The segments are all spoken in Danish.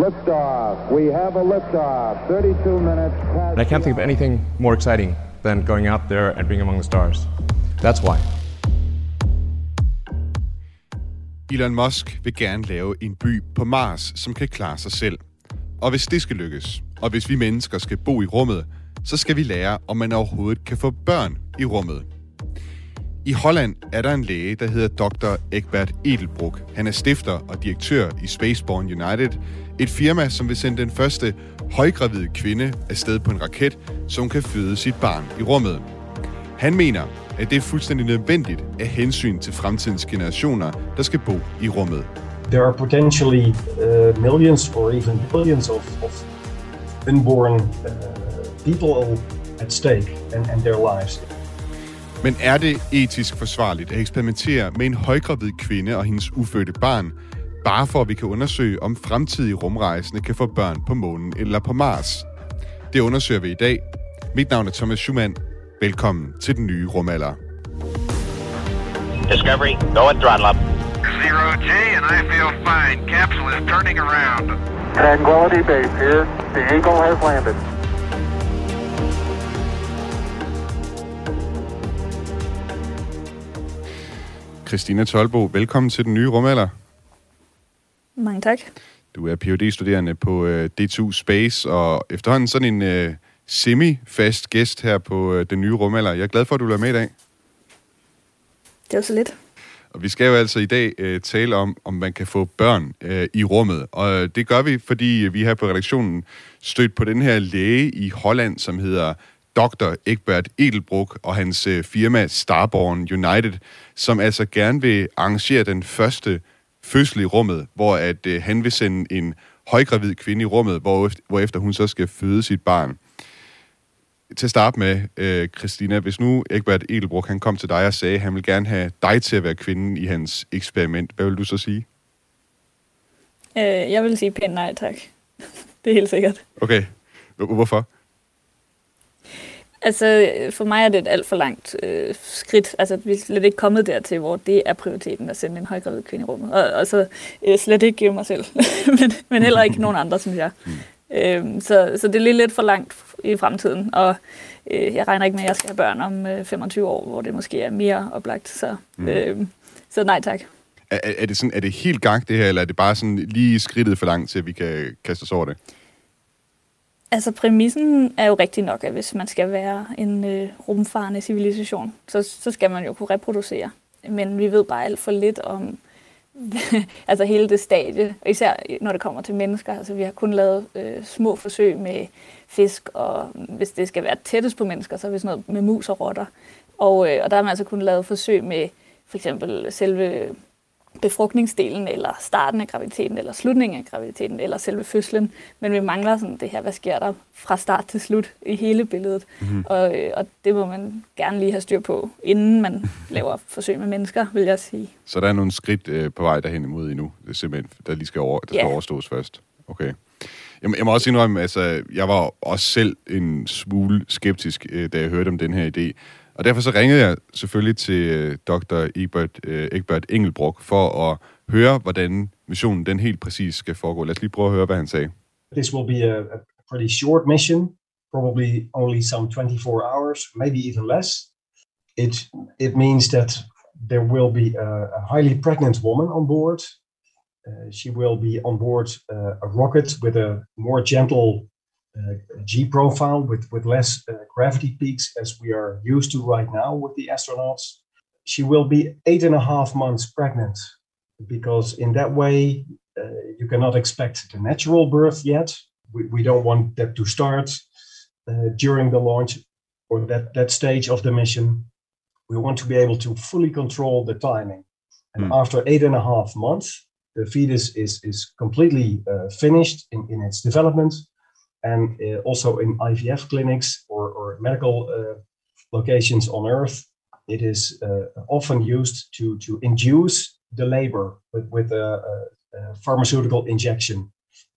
Liftoff. We have a liftoff. 32 minutes past. And I can't think of anything more exciting than going out there and being among the stars. That's why. Elon Musk vil gerne lave en by på Mars, som kan klare sig selv. Og hvis det skal lykkes, og hvis vi mennesker skal bo i rummet, så skal vi lære, om man overhovedet kan få børn i rummet. I Holland er der en læge, der hedder Dr. Egbert Edelbroek. Han er stifter og direktør i Spaceborne United, et firma, som vil sende den første højgravide kvinde afsted på en raket, som kan føde sit barn i rummet. Han mener, at det er fuldstændig nødvendigt af hensyn til fremtidens generationer, der skal bo i rummet. There are potentially uh, millions or even billions of, of unborn uh, people at stake and, and their lives. Men er det etisk forsvarligt at eksperimentere med en højgravid kvinde og hendes ufødte barn, bare for at vi kan undersøge, om fremtidige rumrejsende kan få børn på månen eller på Mars? Det undersøger vi i dag. Mit navn er Thomas Schumann. Velkommen til den nye rumalder. Discovery, go and throttle up. Zero G, and I feel fine. Capsule is turning around. Tranquility Base here. The Eagle has landed. Christina Tolbo, velkommen til den nye rumalder. Mange tak. Du er phd studerende på øh, D2 Space, og efterhånden sådan en øh, semi-fast gæst her på øh, den nye rumalder. Jeg er glad for, at du er med i dag. Det er jo så lidt. Og vi skal jo altså i dag øh, tale om, om man kan få børn øh, i rummet. Og øh, det gør vi, fordi vi her på redaktionen stødt på den her læge i Holland, som hedder Dr. Egbert Edelbroek og hans øh, firma Starborn United, som altså gerne vil arrangere den første fødsel i rummet, hvor at øh, han vil sende en højgravid kvinde i rummet, hvor, hvorefter hun så skal føde sit barn. Til at starte med, øh, Christina, hvis nu Egbert Edelbroek han kom til dig og sagde, at han vil gerne have dig til at være kvinden i hans eksperiment, hvad vil du så sige? Øh, jeg vil sige pænt nej, tak. det er helt sikkert. Okay. Hvorfor? Altså, for mig er det et alt for langt øh, skridt. Altså, vi er slet ikke kommet dertil, hvor det er prioriteten at sende en højgravid kvinde i rummet. Og, og så øh, slet ikke give mig selv, men, men heller ikke nogen andre, synes jeg. Øh, så, så det er lidt, lidt for langt i fremtiden, og øh, jeg regner ikke med, at jeg skal have børn om øh, 25 år, hvor det måske er mere oplagt. Så, mm. øh, så nej tak. Er, er, det sådan, er det helt gang det her, eller er det bare sådan lige skridtet for langt til, at vi kan kaste os over det? Altså præmissen er jo rigtig nok, at hvis man skal være en øh, rumfarende civilisation, så, så skal man jo kunne reproducere. Men vi ved bare alt for lidt om altså hele det stadie, især når det kommer til mennesker. Altså vi har kun lavet øh, små forsøg med fisk, og hvis det skal være tættest på mennesker, så er det sådan noget med mus og rotter. Og, øh, og der har man altså kun lavet forsøg med for eksempel selve befrugtningsdelen, eller starten af graviditeten, eller slutningen af graviditeten, eller selve fødslen. Men vi mangler sådan det her, hvad sker der fra start til slut i hele billedet. Mm-hmm. Og, øh, og det må man gerne lige have styr på, inden man laver forsøg med mennesker, vil jeg sige. Så der er nogle skridt øh, på vej derhen imod endnu, det er simpelthen, der lige skal, over, der skal overstås først. Okay. Jeg, jeg må også indrømme, altså, jeg var også selv en smule skeptisk, øh, da jeg hørte om den her idé. Og derfor så ringede jeg selvfølgelig til øh, Dr. Egbert, øh, Egbert Engelbrock for at høre, hvordan missionen den helt præcis skal foregå. Lad os lige prøve at høre, hvad han sagde. This will be a, a pretty short mission, probably only some 24 hours, maybe even less. It, it means that there will be a, a highly pregnant woman on board. Uh, she will be on board uh, a rocket with a more gentle G profile with, with less uh, gravity peaks as we are used to right now with the astronauts. She will be eight and a half months pregnant because, in that way, uh, you cannot expect the natural birth yet. We, we don't want that to start uh, during the launch or that, that stage of the mission. We want to be able to fully control the timing. And mm. after eight and a half months, the fetus is, is completely uh, finished in, in its development and uh, also in IVF clinics or, or medical uh, locations on Earth, it is uh, often used to, to induce the labor with, with a, a, a pharmaceutical injection.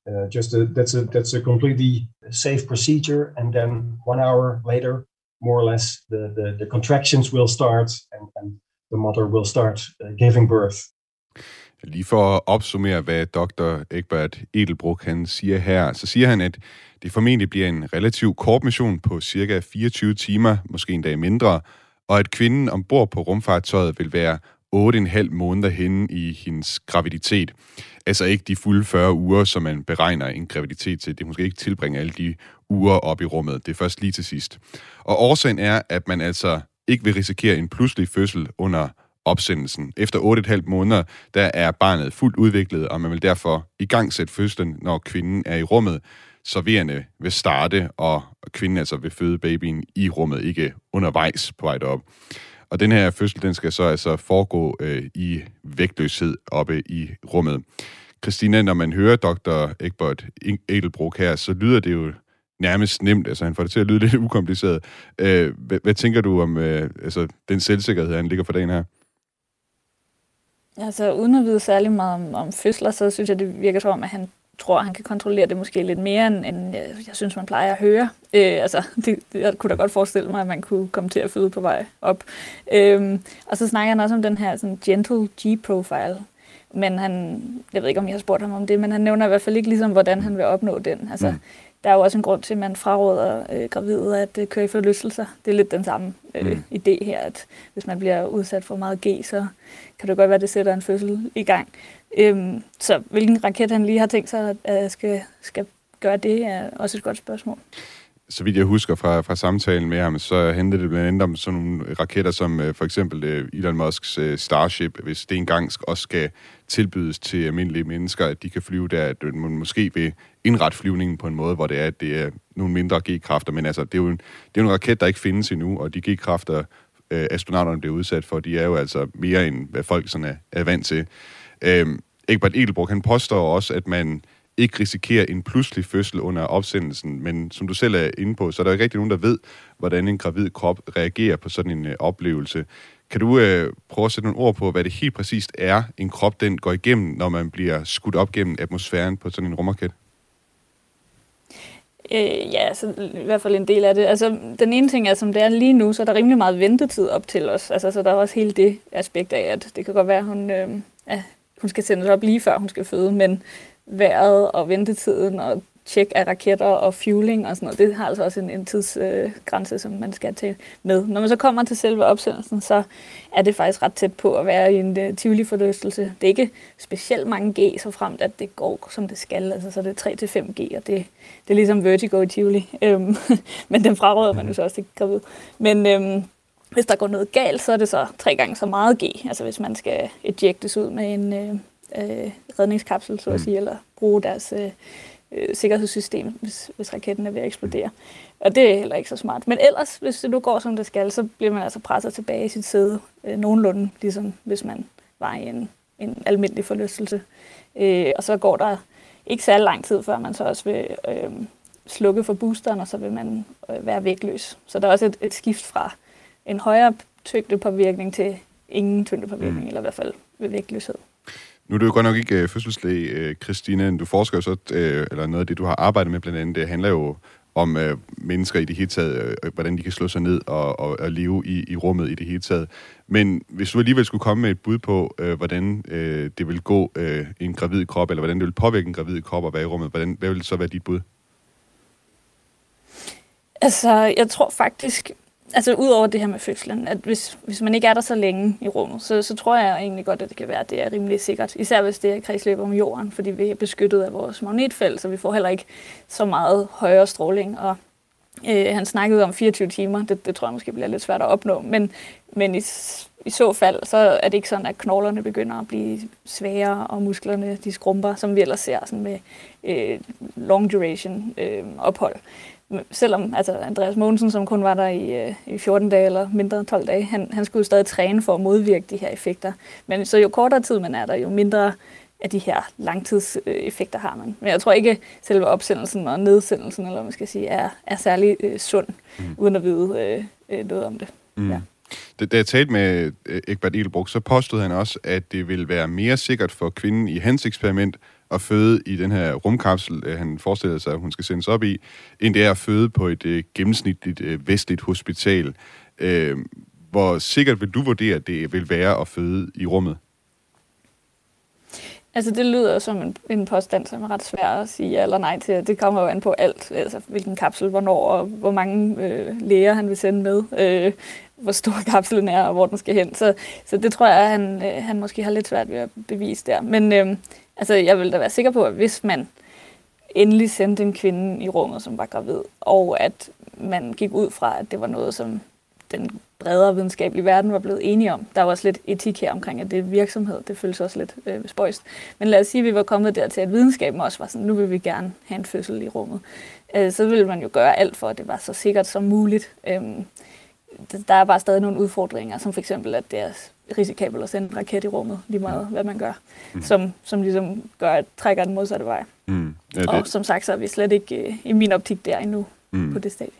Uh, just a, that's a that's a completely safe procedure, and then one hour later, more or less, the the, the contractions will start, and, and the mother will start uh, giving birth. Lige for at opsummere, hvad dr. Egbert Edelbruck han siger her, så siger han, at det formentlig bliver en relativt kort mission på cirka 24 timer, måske en dag mindre, og at kvinden ombord på rumfartøjet vil være 8,5 måneder henne i hendes graviditet. Altså ikke de fulde 40 uger, som man beregner en graviditet til. Det måske ikke tilbringe alle de uger op i rummet. Det er først lige til sidst. Og årsagen er, at man altså ikke vil risikere en pludselig fødsel under opsendelsen. Efter 8,5 måneder, der er barnet fuldt udviklet, og man vil derfor i gang sætte fødslen, når kvinden er i rummet. Serverende vil starte, og kvinden altså vil føde babyen i rummet, ikke undervejs på vej derop. Og den her fødsel, den skal så altså foregå øh, i vægtløshed oppe i rummet. Christina, når man hører dr. Egbert Edelbroek her, så lyder det jo nærmest nemt. Altså, han får det til at lyde lidt ukompliceret. Øh, hvad, hvad tænker du om øh, altså, den selvsikkerhed, han ligger for dagen her? Altså, uden at vide særlig meget om, om fødsler, så synes jeg, det virker som om, at han tror, at han kan kontrollere det måske lidt mere, end, end jeg, jeg synes, man plejer at høre. Øh, altså, det, jeg kunne da godt forestille mig, at man kunne komme til at føde på vej op. Øh, og så snakker han også om den her sådan, gentle G-profile, men han, jeg ved ikke, om jeg har spurgt ham om det, men han nævner i hvert fald ikke ligesom, hvordan han vil opnå den. Altså, mm. Der er jo også en grund til, at man fraråder øh, gravide at øh, køre i forlystelser. Det er lidt den samme øh, mm. idé her, at hvis man bliver udsat for meget G, så kan det godt være, at det sætter en fødsel i gang. Øhm, så hvilken raket han lige har tænkt sig, at skal, skal gøre det, er også et godt spørgsmål så vidt jeg husker fra, fra samtalen med ham, så handlede det blandt andet om sådan nogle raketter som øh, for eksempel øh, Elon Musks øh, Starship, hvis det engang også skal tilbydes til almindelige mennesker, at de kan flyve der, at man måske vil indrette flyvningen på en måde, hvor det er, at det er nogle mindre G-kræfter, men altså, det er jo en, det er jo en raket, der ikke findes endnu, og de G-kræfter, øh, astronauterne bliver udsat for, de er jo altså mere end, hvad folk sådan er, er vant til. Øh, Egbert Edelbrock, han påstår også, at man ikke risikerer en pludselig fødsel under opsendelsen. Men som du selv er inde på, så er der ikke rigtig nogen, der ved, hvordan en gravid krop reagerer på sådan en øh, oplevelse. Kan du øh, prøve at sætte nogle ord på, hvad det helt præcist er, en krop den går igennem, når man bliver skudt op gennem atmosfæren på sådan en rumraket? Øh, ja, så i hvert fald en del af det. Altså, den ene ting er, som det er lige nu, så er der rimelig meget ventetid op til os. Altså, så der er også hele det aspekt af, at det kan godt være, at hun, øh, ja, hun skal sendes op lige før hun skal føde, men vejret og ventetiden og tjek af raketter og fueling og sådan noget. Det har altså også en, en tidsgrænse, øh, som man skal tage med. Når man så kommer til selve opsendelsen, så er det faktisk ret tæt på at være i en øh, Tivoli-forlystelse. Det er ikke specielt mange G, så fremt at det går, som det skal. Altså, så det er 3-5 G, og det, det er ligesom Vertigo i Tivoli. Øhm, men den fraråder man jo så også ikke gravid. Men øhm, hvis der går noget galt, så er det så tre gange så meget G. Altså hvis man skal ejectes ud med en, øh, øh, redningskapsel, så at mm. sige, eller bruge deres øh, øh, sikkerhedssystem, hvis, hvis raketten er ved at eksplodere. Og det er heller ikke så smart. Men ellers, hvis det nu går, som det skal, så bliver man altså presset tilbage i sit sæde øh, nogenlunde, ligesom hvis man var i en, en almindelig forlystelse. Øh, og så går der ikke særlig lang tid, før man så også vil øh, slukke for boosteren, og så vil man øh, være vægtløs. Så der er også et, et skift fra en højere tyngdepåvirkning til ingen tyngdepåvirkning, mm. eller i hvert fald ved vægtløshed. Nu er det jo godt nok ikke øh, fødselslæge, øh, Christine. Du forsker jo så, øh, eller noget af det, du har arbejdet med blandt andet, det handler jo om øh, mennesker i det hele taget, øh, øh, hvordan de kan slå sig ned og, og, og leve i, i rummet i det hele taget. Men hvis du alligevel skulle komme med et bud på, øh, hvordan øh, det vil gå øh, en gravid krop, eller hvordan det vil påvirke en gravid krop at være i rummet, hvordan, hvad vil så være dit bud? Altså, jeg tror faktisk, altså udover det her med fødslen, at hvis, hvis man ikke er der så længe i rummet, så, så tror jeg egentlig godt, at det kan være, at det er rimelig sikkert. Især hvis det er kredsløb om jorden, fordi vi er beskyttet af vores magnetfelt, så vi får heller ikke så meget højere stråling. Og øh, han snakkede om 24 timer, det, det tror jeg måske bliver lidt svært at opnå, men, men i, i så fald, så er det ikke sådan, at knoglerne begynder at blive svagere, og musklerne de skrumper, som vi ellers ser sådan med øh, long duration øh, ophold selvom altså Andreas Mogensen, som kun var der i, øh, i 14 dage eller mindre 12 dage, han, han skulle stadig træne for at modvirke de her effekter. Men så jo kortere tid man er der, jo mindre af de her langtidseffekter har man. Men jeg tror ikke, selve opsendelsen og nedsendelsen, eller hvad man skal sige, er, er særlig øh, sund, mm. uden at vide øh, øh noget om det. Mm. Ja. Da, da jeg talte med øh, Egbert Edelbruch, så påstod han også, at det vil være mere sikkert for kvinden i hans eksperiment at føde i den her rumkapsel, øh, han forestiller sig, at hun skal sendes op i, end det er at føde på et øh, gennemsnitligt øh, vestligt hospital. Øh, hvor sikkert vil du vurdere, at det vil være at føde i rummet? Altså, det lyder som en, en påstand, som er ret svær at sige ja eller nej til. Det kommer jo an på alt. Altså, hvilken kapsel, hvornår, og hvor mange øh, læger han vil sende med. Øh, hvor stor kapslen er, og hvor den skal hen. Så, så det tror jeg, han, øh, han måske har lidt svært ved at bevise der. Men øh, altså, jeg vil da være sikker på, at hvis man endelig sendte en kvinde i rummet, som var gravid, og at man gik ud fra, at det var noget, som den bredere videnskabelige verden var blevet enige om. Der var også lidt etik her omkring, at det er virksomhed. Det føles også lidt øh, spøjst. Men lad os sige, at vi var kommet dertil, at videnskaben også var sådan, nu vil vi gerne have en fødsel i rummet. Øh, så ville man jo gøre alt for, at det var så sikkert som muligt. Øh, der er bare stadig nogle udfordringer, som for eksempel, at det er risikabelt at sende en raket i rummet, lige meget hvad man gør, mm. som, som ligesom gør, at trækker den modsatte vej. Mm. Ja, det... Og som sagt, så er vi slet ikke øh, i min optik der endnu mm. på det stadie.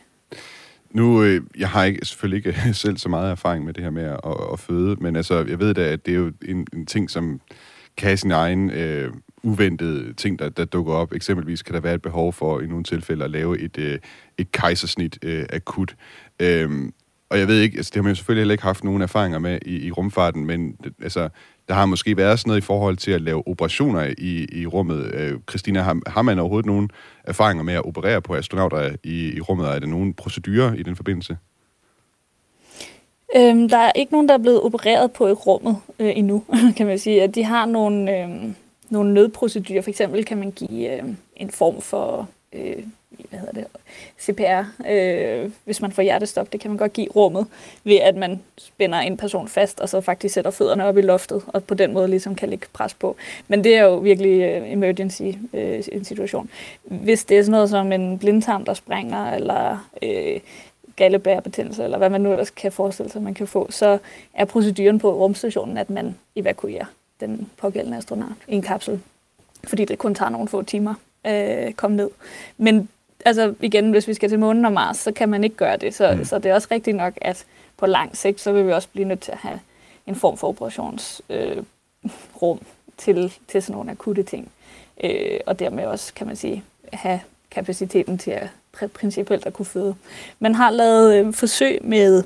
Nu, øh, jeg har ikke, selvfølgelig ikke selv så meget erfaring med det her med at, at, at føde, men altså, jeg ved da, at det er jo en, en ting, som kan have sin egen øh, uventede ting, der, der dukker op. Eksempelvis kan der være et behov for i nogle tilfælde at lave et, øh, et kejsersnit øh, akut. Øhm, og jeg ved ikke, altså det har man jo selvfølgelig heller ikke haft nogen erfaringer med i, i rumfarten, men altså, der har måske været sådan noget i forhold til at lave operationer i, i rummet. Øh, Christina, har, har man overhovedet nogen erfaringer med at operere på astronauter i, i rummet? Er der nogen procedurer i den forbindelse? Øhm, der er ikke nogen, der er blevet opereret på i rummet øh, endnu, kan man sige. At de har nogle, øh, nogle nødprocedurer. For eksempel kan man give øh, en form for øh, hvad hedder det, CPR, øh, hvis man får hjertestop. Det kan man godt give rummet, ved at man spænder en person fast, og så faktisk sætter fødderne op i loftet, og på den måde ligesom kan lægge pres på. Men det er jo virkelig øh, emergency øh, en situation. Hvis det er sådan noget som en blindtarm, der springer, eller øh, gallebærbetændelse, eller hvad man nu ellers kan forestille sig, man kan få, så er proceduren på rumstationen, at man evakuerer den pågældende astronaut i en kapsel, fordi det kun tager nogle få timer øh, komme ned. Men altså igen, hvis vi skal til månen og Mars, så kan man ikke gøre det. Så, mm. så det er også rigtigt nok, at på lang sigt, så vil vi også blive nødt til at have en form for operationsrum øh, til, til sådan nogle akutte ting. Øh, og dermed også, kan man sige, have kapaciteten til at principielt at kunne føde. Man har lavet øh, forsøg med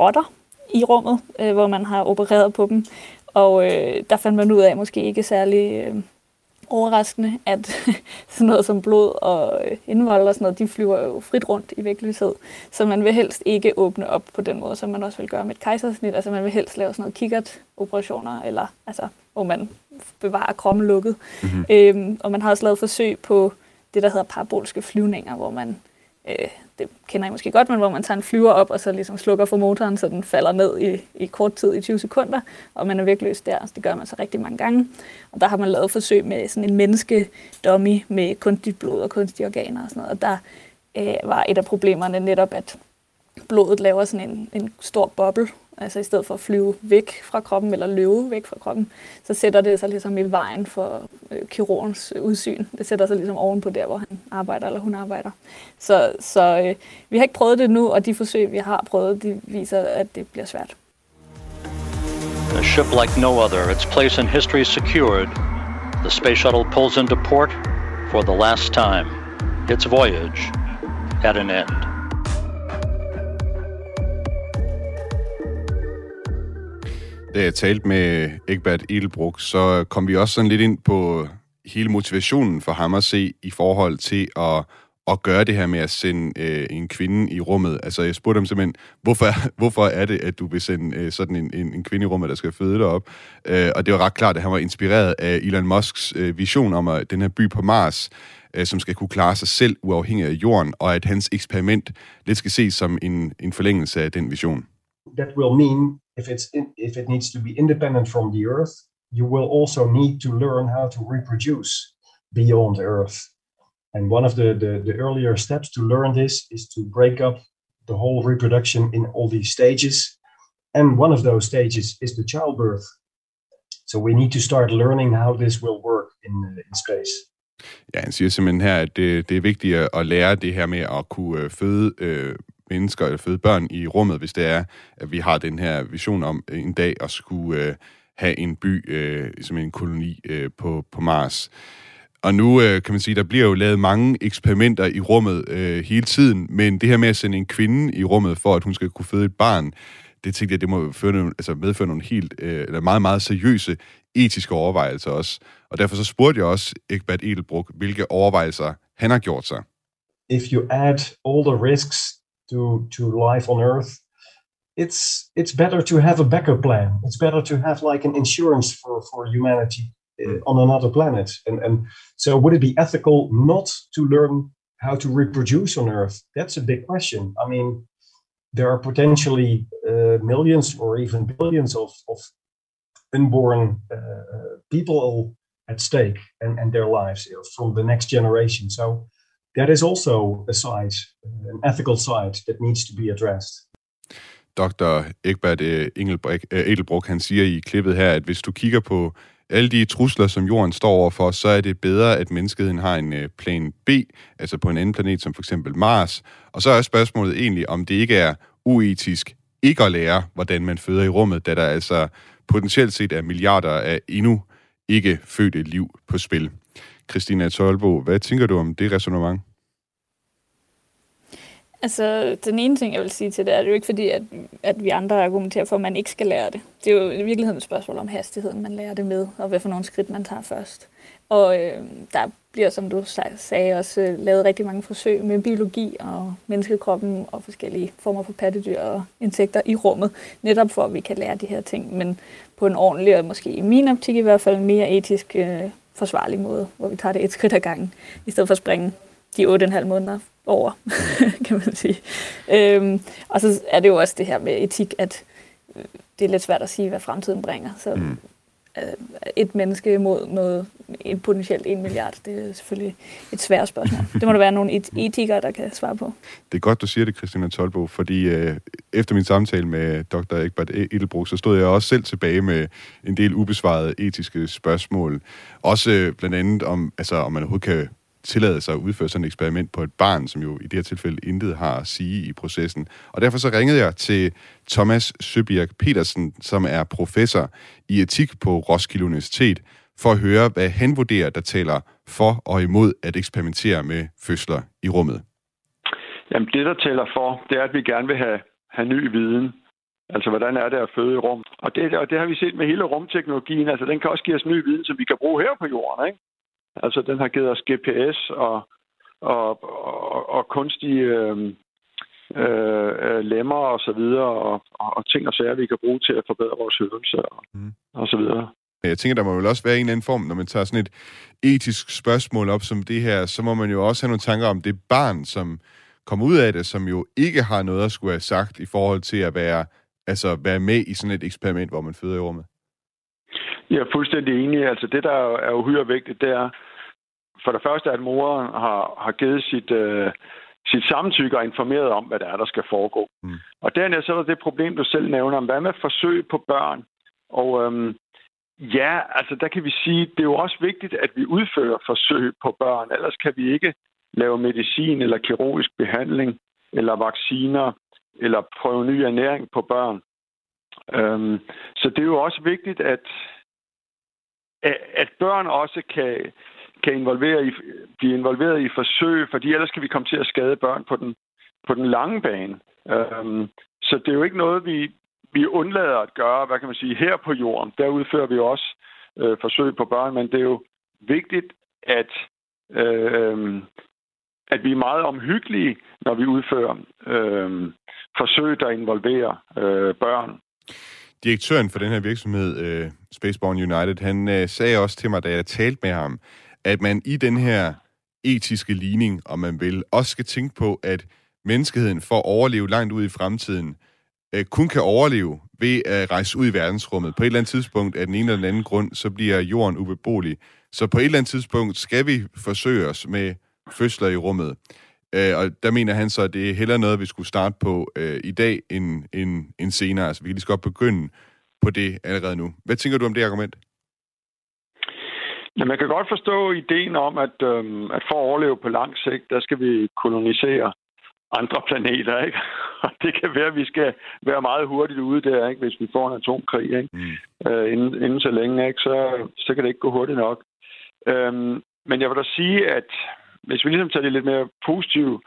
rotter i rummet, øh, hvor man har opereret på dem, og øh, der fandt man ud af, at måske ikke særlig øh, overraskende, at sådan noget som blod og øh, indvold og sådan noget, de flyver jo frit rundt i vægtløshed. Så man vil helst ikke åbne op på den måde, som man også vil gøre med et kejsersnit. Altså man vil helst lave sådan noget kikkert-operationer, eller altså, hvor man bevarer krommen lukket. Mm-hmm. Øhm, og man har også lavet forsøg på det, der hedder parabolske flyvninger, hvor man øh, det kender I måske godt, men hvor man tager en flyver op, og så ligesom slukker for motoren, så den falder ned i, i kort tid, i 20 sekunder, og man er virkelig løs der. Så det gør man så rigtig mange gange. Og der har man lavet forsøg med sådan en menneske-dummy med kunstigt blod og kunstige organer og sådan noget. Og der øh, var et af problemerne netop, at blodet laver sådan en, en stor boble, altså i stedet for at flyve væk fra kroppen eller løbe væk fra kroppen, så sætter det sig ligesom i vejen for øh, kirurgens øh, udsyn. Det sætter sig ligesom ovenpå der, hvor han arbejder eller hun arbejder. Så, så øh, vi har ikke prøvet det nu, og de forsøg, vi har prøvet, de viser, at det bliver svært. A ship like no other, its place in history secured. The space shuttle pulls into port for the last time. Its voyage at an end. Da jeg talte med Egbert Edelbruck, så kom vi også sådan lidt ind på hele motivationen for ham at se i forhold til at, at gøre det her med at sende øh, en kvinde i rummet. Altså, jeg spurgte ham simpelthen, hvorfor, hvorfor er det, at du vil sende øh, sådan en, en, en kvinde i rummet, der skal føde dig op? Øh, og det var ret klart, at han var inspireret af Elon Musks øh, vision om at den her by på Mars, øh, som skal kunne klare sig selv uafhængig af jorden, og at hans eksperiment lidt skal ses som en, en forlængelse af den vision. That will mean if it's in, if it needs to be independent from the earth you will also need to learn how to reproduce beyond earth. And one of the, the, the earlier steps to learn this is to break up the whole reproduction in all these stages. And one of those stages is the childbirth. So we need to start learning how this will work in, in space. Ja, han siger simpelthen her, at det, det er vigtigt at lære det her med at kunne øh, føde øh, mennesker eller føde børn i rummet, hvis det er, at vi har den her vision om øh, en dag at skulle øh, have en by øh, som en koloni øh, på, på Mars. Og nu øh, kan man sige, der bliver jo lavet mange eksperimenter i rummet øh, hele tiden, men det her med at sende en kvinde i rummet for, at hun skal kunne føde et barn, det tænkte jeg, det må føre nogle, altså medføre nogle helt, øh, eller meget, meget seriøse etiske overvejelser også. Og derfor så spurgte jeg også Egbert Edelbruck, hvilke overvejelser han har gjort sig. If you add all the risks to, to life on Earth, it's it's better to have a backup plan. It's better to have like an insurance for, for humanity uh, on another planet. And and so would it be ethical not to learn how to reproduce on Earth? That's a big question. I mean, there are potentially uh, millions or even billions of, of unborn uh, people at stake and, and their lives you know, from the next generation. So that is also a side, an ethical side that needs to be addressed. Dr. Egbert øh, øh, Edelbruck, han siger i klippet her, at hvis du kigger på alle de trusler, som jorden står overfor, så er det bedre, at menneskeheden har en øh, plan B, altså på en anden planet som for eksempel Mars. Og så er spørgsmålet egentlig, om det ikke er uetisk ikke at lære, hvordan man føder i rummet, da der altså potentielt set er milliarder af endnu ikke fødte liv på spil. Christina Tolbo, hvad tænker du om det resonemang? Altså, den ene ting, jeg vil sige til det, er, det jo ikke fordi, at, at vi andre argumenterer for, at man ikke skal lære det. Det er jo i virkeligheden et spørgsmål om hastigheden, man lærer det med, og hvad for nogle skridt man tager først. Og øh, der bliver, som du sagde, også øh, lavet rigtig mange forsøg med biologi og menneskekroppen og forskellige former for pattedyr og insekter i rummet, netop for, at vi kan lære de her ting, men på en ordentlig og måske i min optik i hvert fald mere etisk øh, forsvarlig måde, hvor vi tager det et skridt ad gangen, i stedet for at springe de 8,5 måneder over, kan man sige. Øhm, og så er det jo også det her med etik, at øh, det er lidt svært at sige, hvad fremtiden bringer. Så mm. Øh, et menneske mod noget, en potentielt en milliard, det er selvfølgelig et svært spørgsmål. Det må der være nogle et- etikere, der kan svare på. Det er godt, du siger det, Christina Tolbo, fordi øh, efter min samtale med dr. Egbert e- Edelbro, så stod jeg også selv tilbage med en del ubesvarede etiske spørgsmål. Også øh, blandt andet om, altså, om man overhovedet kan tillade sig at udføre sådan et eksperiment på et barn, som jo i det her tilfælde intet har at sige i processen. Og derfor så ringede jeg til Thomas Søbjerg Petersen, som er professor i etik på Roskilde Universitet, for at høre, hvad han vurderer, der taler for og imod at eksperimentere med fødsler i rummet. Jamen det, der tæller for, det er, at vi gerne vil have, have ny viden. Altså, hvordan er det at føde i rum? Og det, og det har vi set med hele rumteknologien. Altså, den kan også give os ny viden, som vi kan bruge her på jorden, ikke? Altså, den har givet os GPS og, og, og, og kunstige øh, øh, lemmer og så videre, og, og ting og sager, vi kan bruge til at forbedre vores hørelse og, mm. og så videre. Jeg tænker, der må vel også være en eller anden form, når man tager sådan et etisk spørgsmål op som det her, så må man jo også have nogle tanker om det barn, som kommer ud af det, som jo ikke har noget at skulle have sagt i forhold til at være, altså være med i sådan et eksperiment, hvor man føder i rummet. Jeg er fuldstændig enig. Altså det, der er uhyre vigtigt, det er for det første, at moren har, har givet sit, øh, sit samtykke og informeret om, hvad der er, der skal foregå. Mm. Og dernæst så er der det problem, du selv nævner, hvad med forsøg på børn? Og øhm, ja, altså der kan vi sige, det er jo også vigtigt, at vi udfører forsøg på børn. Ellers kan vi ikke lave medicin eller kirurgisk behandling eller vacciner eller prøve ny ernæring på børn. Øhm, så det er jo også vigtigt, at, at børn også kan, kan involvere i, blive involveret i forsøg, fordi ellers kan vi komme til at skade børn på den, på den lange bane. Øhm, så det er jo ikke noget, vi, vi undlader at gøre, hvad kan man sige, her på jorden. Der udfører vi også øh, forsøg på børn, men det er jo vigtigt, at, øh, at vi er meget omhyggelige, når vi udfører øh, forsøg, der involverer øh, børn direktøren for den her virksomhed, øh, Spaceborne United, han øh, sagde også til mig, da jeg talte med ham, at man i den her etiske ligning, om man vil, også skal tænke på, at menneskeheden for at overleve langt ud i fremtiden, øh, kun kan overleve ved at rejse ud i verdensrummet. På et eller andet tidspunkt, af den ene eller den anden grund, så bliver jorden ubeboelig. Så på et eller andet tidspunkt skal vi forsøge os med fødsler i rummet. Øh, og der mener han så, at det er heller noget, vi skulle starte på øh, i dag end, end, end senere. Altså, vi kan lige så godt begynde på det allerede nu. Hvad tænker du om det argument? Ja, man kan godt forstå ideen om, at, øhm, at for at overleve på lang sigt, der skal vi kolonisere andre planeter, ikke? Og det kan være, at vi skal være meget hurtigt ude der, ikke? Hvis vi får en atomkrig, ikke? Mm. Øh, inden, inden så længe, ikke? Så, så kan det ikke gå hurtigt nok. Øhm, men jeg vil da sige, at hvis vi ligesom tager det lidt mere positive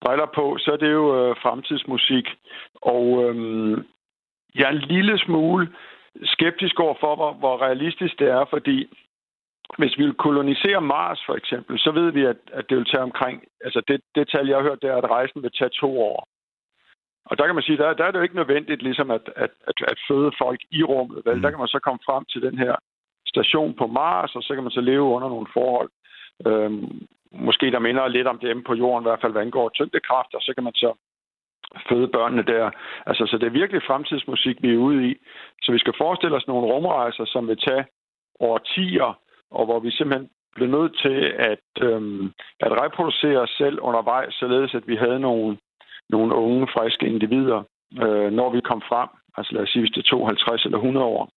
briller på, så er det jo øh, fremtidsmusik. Og øhm, jeg er en lille smule skeptisk over for, hvor, hvor realistisk det er, fordi hvis vi vil kolonisere Mars for eksempel, så ved vi, at, at det vil tage omkring, altså det, det tal, jeg har hørt, det er, at rejsen vil tage to år. Og der kan man sige, der, der er det jo ikke nødvendigt ligesom at, at, at, at føde folk i rummet. Vel? Mm. Der kan man så komme frem til den her station på Mars, og så kan man så leve under nogle forhold, øhm, måske der minder lidt om dem på jorden, i hvert fald hvad angår tyngdekraft, og så kan man så føde børnene der. Altså, så det er virkelig fremtidsmusik, vi er ude i. Så vi skal forestille os nogle rumrejser, som vil tage årtier, og hvor vi simpelthen blev nødt til at, øhm, at reproducere os selv undervejs, således at vi havde nogle, nogle unge, friske individer, øh, når vi kom frem. Altså lad os sige, hvis det tog 50 eller 100 år,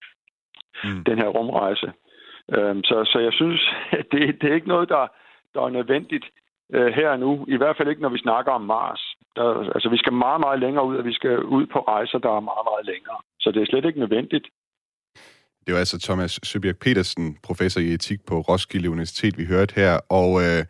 mm. den her rumrejse. Øhm, så, så jeg synes, det, det er ikke noget, der, der er nødvendigt øh, her og nu. I hvert fald ikke, når vi snakker om Mars. Der, altså, vi skal meget, meget længere ud, og vi skal ud på rejser, der er meget, meget længere. Så det er slet ikke nødvendigt. Det var altså Thomas Søbjerg Petersen, professor i etik på Roskilde Universitet, vi hørte her. Og øh,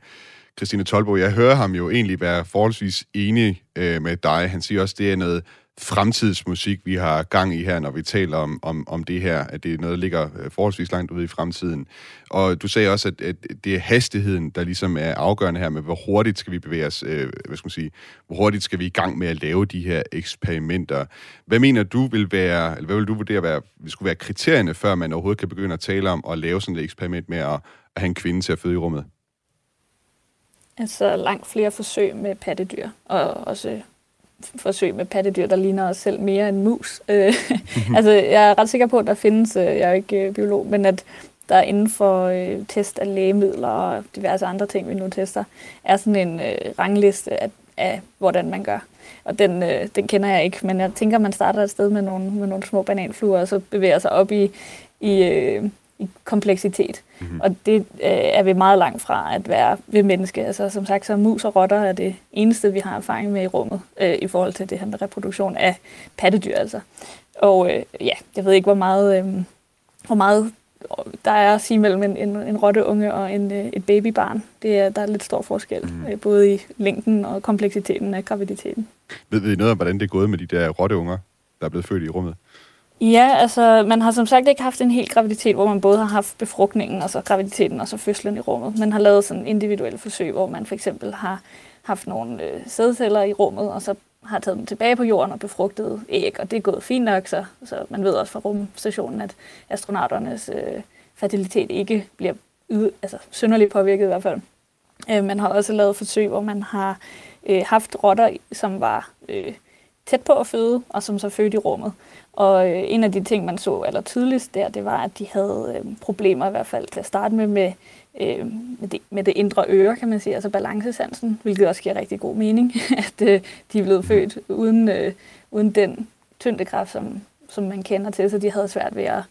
Christine Tolbo, jeg hører ham jo egentlig være forholdsvis enig øh, med dig. Han siger også, det er noget fremtidsmusik, vi har gang i her, når vi taler om, om, om det her, at det er noget, der ligger øh, forholdsvis langt ude i fremtiden. Og du sagde også, at, at det er hastigheden, der ligesom er afgørende her med, hvor hurtigt skal vi bevæge os, øh, hvad skal man sige, hvor hurtigt skal vi i gang med at lave de her eksperimenter. Hvad mener du vil være, eller hvad vil du vurdere, være, det skulle være kriterierne, før man overhovedet kan begynde at tale om at lave sådan et eksperiment med at, at have en kvinde til at føde i rummet? Altså langt flere forsøg med pattedyr, og også forsøg med pattedyr, der ligner os selv mere end mus. Øh, altså, jeg er ret sikker på, at der findes, øh, jeg er ikke øh, biolog, men at der inden for øh, test af lægemidler og diverse andre ting, vi nu tester, er sådan en øh, rangliste af, af, hvordan man gør. Og den, øh, den kender jeg ikke, men jeg tænker, man starter et sted med nogle, med nogle små bananfluer, og så bevæger sig op i, i, øh, i kompleksitet. Mm-hmm. Og det øh, er vi meget langt fra at være ved menneske. Altså som sagt, så mus og rotter er det eneste, vi har erfaring med i rummet øh, i forhold til det her med reproduktion af pattedyr. Altså. Og øh, ja, jeg ved ikke, hvor meget, øh, hvor meget der er at sige mellem en, en, en rotteunge og en, øh, et babybarn. Det er, der er lidt stor forskel, mm. øh, både i længden og kompleksiteten af graviditeten. Ved vi noget om, hvordan det er gået med de der rotteunger, der er blevet født i rummet? Ja, altså man har som sagt ikke haft en hel graviditet, hvor man både har haft befrugtningen, altså graviditeten og så fødslen i rummet. Man har lavet sådan individuelle forsøg, hvor man for eksempel har haft nogle øh, sædceller i rummet, og så har taget dem tilbage på jorden og befrugtet æg, og det er gået fint nok, så, så man ved også fra rumstationen, at astronauternes øh, fertilitet ikke bliver yd, altså synderligt påvirket i hvert fald. Øh, man har også lavet forsøg, hvor man har øh, haft rotter, som var øh, tæt på at føde, og som så fødte i rummet. Og øh, en af de ting, man så aller tydeligst der, det var, at de havde øh, problemer i hvert fald til at starte med, med, øh, med, det, med det indre øre, kan man sige, altså balancesansen, hvilket også giver rigtig god mening, at øh, de er blevet født uden, øh, uden den tyngdekraft, som, som man kender til, så de havde svært ved at, at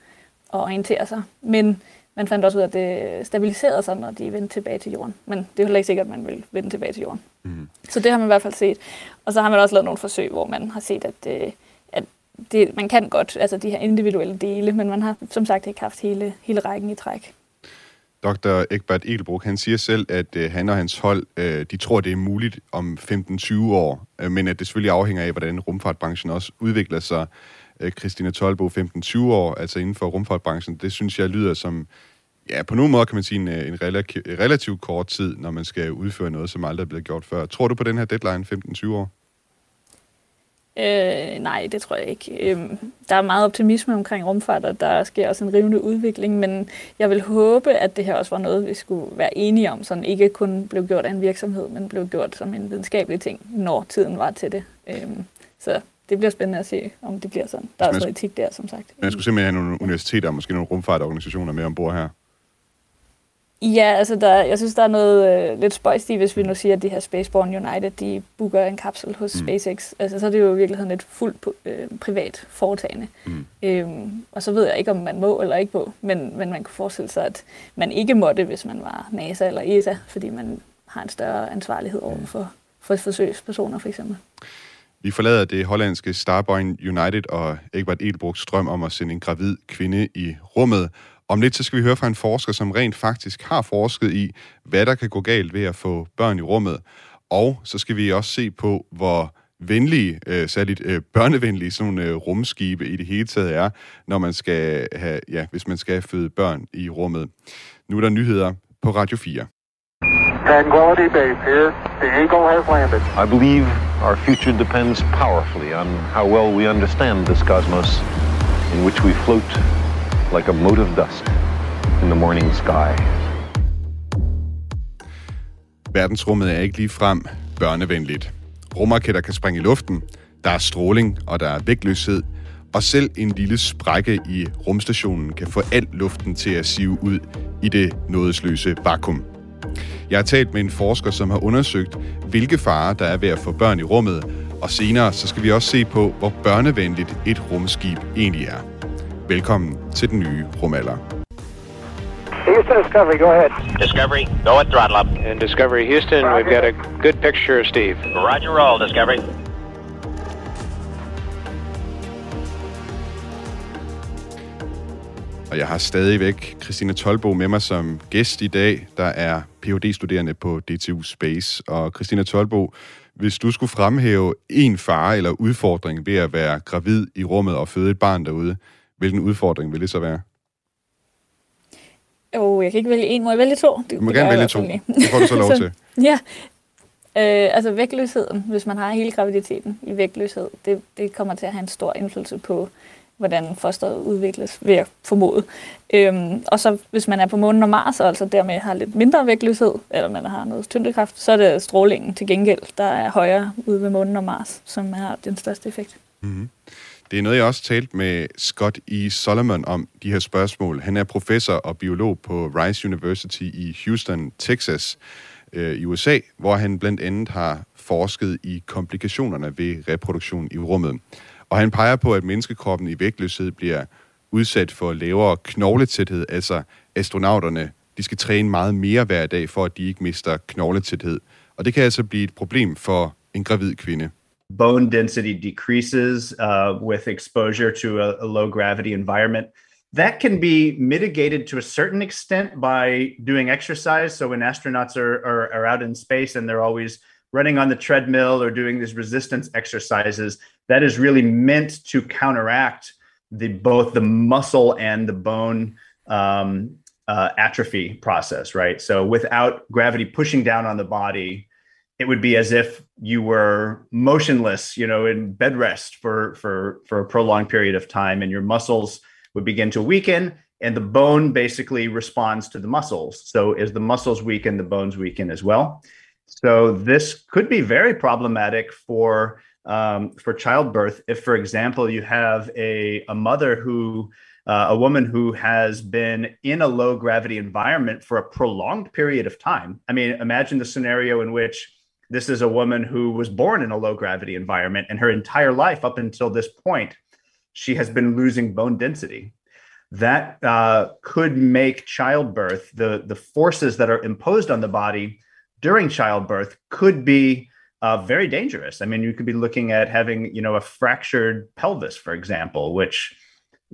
orientere sig. Men man fandt også ud af, at det stabiliserede sig, når de vendte tilbage til jorden. Men det er heller ikke sikkert, at man vil vende tilbage til jorden. Mm. Så det har man i hvert fald set. Og så har man også lavet nogle forsøg, hvor man har set, at, øh, at det, man kan godt, altså de her individuelle dele, men man har som sagt ikke haft hele, hele rækken i træk. Dr. Egbert Egelbruch, han siger selv, at øh, han og hans hold, øh, de tror, det er muligt om 15-20 år, øh, men at det selvfølgelig afhænger af, hvordan rumfartbranchen også udvikler sig. Øh, Christina Tolbo, 15-20 år, altså inden for rumfartbranchen, det synes jeg lyder som, ja, på nogen måde kan man sige en, øh, en relativ, relativt kort tid, når man skal udføre noget, som aldrig er blevet gjort før. Tror du på den her deadline 15-20 år? Øh, nej, det tror jeg ikke. Øh, der er meget optimisme omkring rumfart, og der sker også en rivende udvikling, men jeg vil håbe, at det her også var noget, vi skulle være enige om, så ikke kun blev gjort af en virksomhed, men blev gjort som en videnskabelig ting, når tiden var til det. Øh, så det bliver spændende at se, om det bliver sådan. Der er også noget etik der, som sagt. Man skulle simpelthen have nogle universiteter og måske nogle rumfartorganisationer med ombord her. Ja, altså der, jeg synes, der er noget øh, lidt spøjst i, hvis vi nu siger, at de her Spaceborne United, de booker en kapsel hos mm. SpaceX. Altså, så er det jo i virkeligheden et fuldt øh, privat foretagende. Mm. Øhm, og så ved jeg ikke, om man må eller ikke må, men, men man kunne forestille sig, at man ikke måtte, hvis man var NASA eller ESA, fordi man har en større ansvarlighed over mm. for, for forsøgspersoner, for eksempel. Vi forlader det hollandske Starboy United og Egbert Edelbrugs drøm om at sende en gravid kvinde i rummet. Om lidt så skal vi høre fra en forsker, som rent faktisk har forsket i, hvad der kan gå galt ved at få børn i rummet. Og så skal vi også se på, hvor venlige, øh, særligt øh, børnevenlige sådan nogle øh, rumskibe i det hele taget er, når man skal have, ja, hvis man skal føde børn i rummet. Nu er der nyheder på Radio 4. Tranquility Base here. The Eagle has landed. I believe our future depends powerfully on how well we understand this cosmos in which we float like a mote of dust in the morning sky. Verdensrummet er ikke lige frem børnevenligt. Rumraketter kan springe i luften, der er stråling, og der er vægtløshed, og selv en lille sprække i rumstationen kan få al luften til at sive ud i det nådesløse vakuum. Jeg har talt med en forsker, som har undersøgt, hvilke farer der er ved at få børn i rummet, og senere så skal vi også se på, hvor børnevenligt et rumskib egentlig er. Velkommen til den nye rumalder. Houston Discovery, go ahead. Discovery, go at throttle up. And Discovery Houston, we've got a good picture of Steve. Roger roll, Discovery. Og jeg har stadigvæk Christina Tolbo med mig som gæst i dag, der er phd studerende på DTU Space. Og Christina Tolbo, hvis du skulle fremhæve en fare eller udfordring ved at være gravid i rummet og føde et barn derude, hvilken udfordring vil det så være? Jo, jeg kan ikke vælge en. Må jeg vælge to? Det, du må gerne vælge to. Det får du så lov til. Ja. Øh, altså vægtløsheden, hvis man har hele graviditeten i vægtløshed, det, det kommer til at have en stor indflydelse på, hvordan fosteret udvikles, ved at formode. Øhm, og så hvis man er på månen og Mars, og altså dermed har lidt mindre vægtløshed, eller man har noget tyngdekraft, så er det strålingen til gengæld, der er højere ude ved månen og Mars, som har den største effekt. Mm-hmm. Det er noget, jeg også talt med Scott E. Solomon om, de her spørgsmål. Han er professor og biolog på Rice University i Houston, Texas øh, i USA, hvor han blandt andet har forsket i komplikationerne ved reproduktion i rummet. Og han peger på, at menneskekroppen i vægtløshed bliver udsat for lavere knogletæthed, altså astronauterne, de skal træne meget mere hver dag, for at de ikke mister knogletæthed. Og det kan altså blive et problem for en gravid kvinde. bone density decreases uh, with exposure to a, a, low gravity environment. That can be mitigated to a certain extent by doing exercise. So when astronauts are, are, are out in space and they're always running on the treadmill or doing these resistance exercises, that is really meant to counteract the both the muscle and the bone um, uh, atrophy process, right? So without gravity pushing down on the body, it would be as if you were motionless, you know, in bed rest for for for a prolonged period of time, and your muscles would begin to weaken, and the bone basically responds to the muscles. So as the muscles weaken, the bones weaken as well. So this could be very problematic for um, for childbirth. If, for example, you have a a mother who uh, a woman who has been in a low gravity environment for a prolonged period of time. I mean, imagine the scenario in which this is a woman who was born in a low gravity environment, and her entire life up until this point, she has been losing bone density. That uh, could make childbirth, the, the forces that are imposed on the body during childbirth, could be uh, very dangerous. I mean, you could be looking at having, you know, a fractured pelvis, for example, which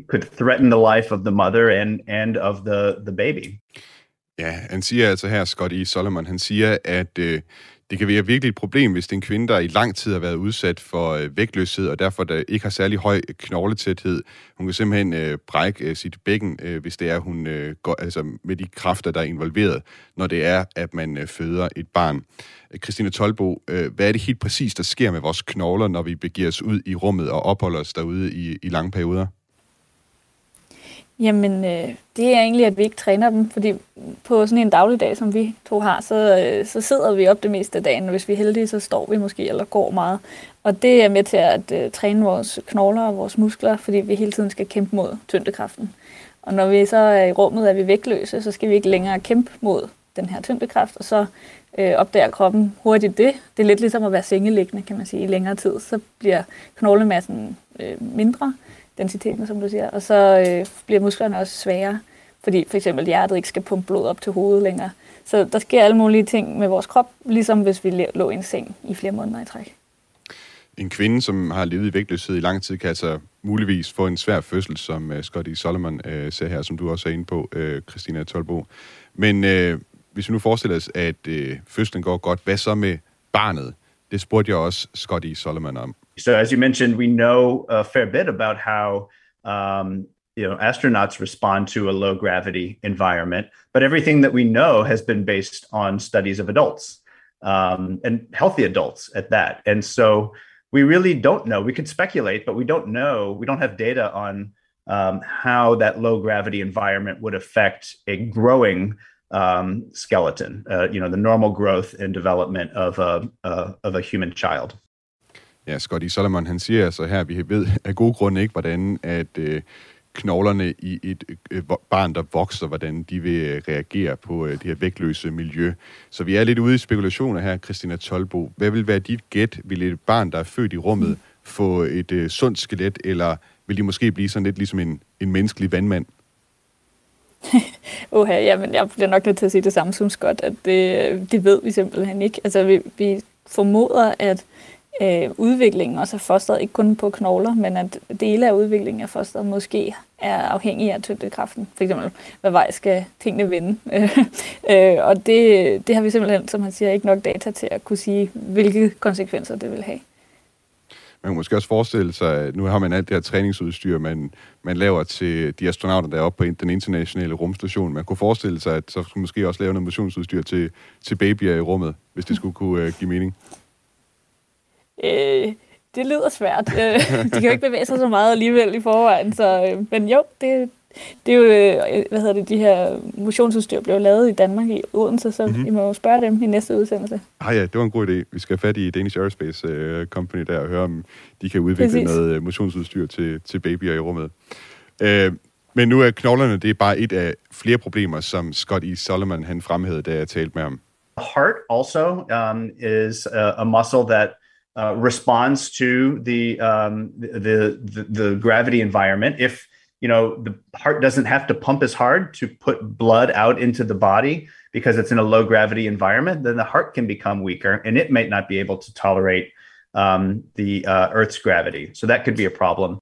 could threaten the life of the mother and, and of the, the baby. Ja, han siger altså her, Scott E. Solomon, han siger, at øh, det kan være virkelig et problem, hvis det er en kvinde, der i lang tid har været udsat for øh, vægtløshed, og derfor der ikke har særlig høj øh, knogletæthed. Hun kan simpelthen øh, brække øh, sit bækken, øh, hvis det er, hun øh, går altså med de kræfter, der er involveret, når det er, at man øh, føder et barn. Christine Tolbo, øh, hvad er det helt præcis, der sker med vores knogler, når vi begiver os ud i rummet og opholder os derude i, i lange perioder? Jamen, øh, det er egentlig, at vi ikke træner dem, fordi på sådan en dagligdag, som vi to har, så, øh, så sidder vi op det meste af dagen, og hvis vi er heldige, så står vi måske eller går meget. Og det er med til at øh, træne vores knogler og vores muskler, fordi vi hele tiden skal kæmpe mod tyngdekraften. Og når vi så er i rummet, er vi vægtløse, så skal vi ikke længere kæmpe mod den her tyngdekraft, og så øh, opdager kroppen hurtigt det. Det er lidt ligesom at være sengeliggende, kan man sige, i længere tid. Så bliver knoglemassen øh, mindre, densiteten, som du siger. Og så øh, bliver musklerne også sværere, fordi for eksempel hjertet ikke skal pumpe blod op til hovedet længere. Så der sker alle mulige ting med vores krop, ligesom hvis vi lå i en seng i flere måneder i træk. En kvinde, som har levet i vægtløshed i lang tid, kan altså muligvis få en svær fødsel, som øh, uh, Scotty Solomon uh, ser her, som du også er inde på, uh, Christina Tolbo. Men uh, hvis vi nu forestiller os, at uh, fødslen går godt, hvad så med barnet? Det spurgte jeg også Scotty Solomon om. So as you mentioned, we know a fair bit about how um, you know astronauts respond to a low gravity environment, but everything that we know has been based on studies of adults um, and healthy adults at that. And so we really don't know. We could speculate, but we don't know. We don't have data on um, how that low gravity environment would affect a growing um, skeleton. Uh, you know, the normal growth and development of a uh, of a human child. Ja, Scotty Solomon, han siger altså her, at vi ved af gode grunde ikke, hvordan at øh, knoglerne i et øh, øh, barn, der vokser, hvordan de vil øh, reagere på øh, det her vægtløse miljø. Så vi er lidt ude i spekulationer her, Christina Tolbo. Hvad vil være dit gæt? Vil et barn, der er født i rummet, få et øh, sundt skelet, eller vil de måske blive sådan lidt ligesom en, en menneskelig vandmand? Oha, jamen jeg bliver nok nødt til at sige det samme som Scott, at det, det ved vi simpelthen ikke. Altså vi, vi formoder, at øh, øh, udviklingen også af fosteret, ikke kun på knogler, men at dele af udviklingen af fosteret måske er afhængig af tyngdekraften. For eksempel, hvad vej skal tingene vende? øh, og det, det har vi simpelthen, som han siger, ikke nok data til at kunne sige, hvilke konsekvenser det vil have. Man kan måske også forestille sig, at nu har man alt det her træningsudstyr, man, man laver til de astronauter, der er oppe på den internationale rumstation. Man kunne forestille sig, at så skulle måske også lave noget motionsudstyr til, til babyer i rummet, hvis det skulle kunne uh, give mening. Øh, det lyder svært. Øh, de kan jo ikke bevæge sig så meget alligevel i forvejen, så, øh, men jo, det, det er jo, øh, hvad hedder det, de her motionsudstyr blev lavet i Danmark i Odense, så mm-hmm. I må spørge dem i næste udsendelse. Ah ja, det var en god idé. Vi skal have fat i Danish Aerospace uh, Company der og høre, om de kan udvikle Præcis. noget motionsudstyr til, til babyer i rummet. Uh, men nu er knoglerne, det er bare et af flere problemer, som Scott E. Solomon han fremhævede, da jeg talte med ham. The heart also um, is a, a muscle that uh, responds to the, um, the, the the gravity environment. If you know the heart doesn't have to pump as hard to put blood out into the body because it's in a low gravity environment, then the heart can become weaker and it might not be able to tolerate um, the uh, Earth's gravity. So that could be a problem.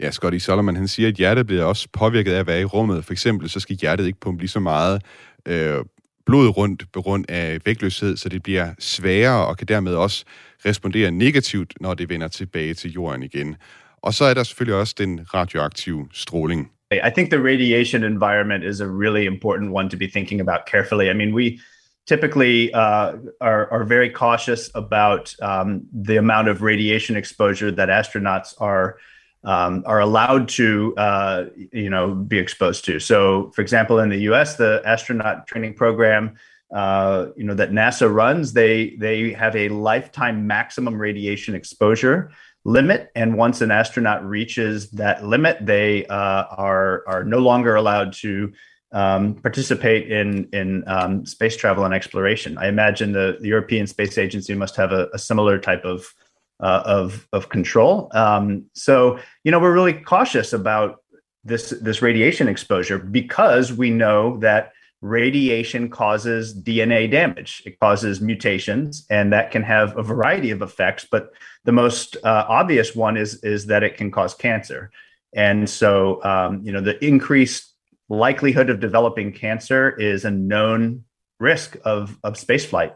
Ja, Scotty Solomon, han siger, at hjertet bliver også påvirket af at være i rummet. For eksempel, så skal hjertet ikke pumpe lige så meget øh, blod rundt på grund af vægtløshed, så det bliver sværere og kan dermed også respondere negativt, når det vender tilbage til jorden igen. Og så er der selvfølgelig også den radioaktive stråling. I think the radiation environment is a really important one to be thinking about carefully. I mean, we typically uh, are, are very cautious about um, the amount of radiation exposure that astronauts are um, are allowed to uh, you know be exposed to. So, for example, in the U.S., the astronaut training program uh, you know that NASA runs, they they have a lifetime maximum radiation exposure limit, and once an astronaut reaches that limit, they uh, are are no longer allowed to um, participate in in um, space travel and exploration. I imagine the, the European Space Agency must have a, a similar type of uh, of of control. Um, so you know we're really cautious about this this radiation exposure because we know that radiation causes DNA damage. It causes mutations, and that can have a variety of effects. But the most uh, obvious one is is that it can cause cancer. And so, um, you know, the increased likelihood of developing cancer is a known risk of of spaceflight.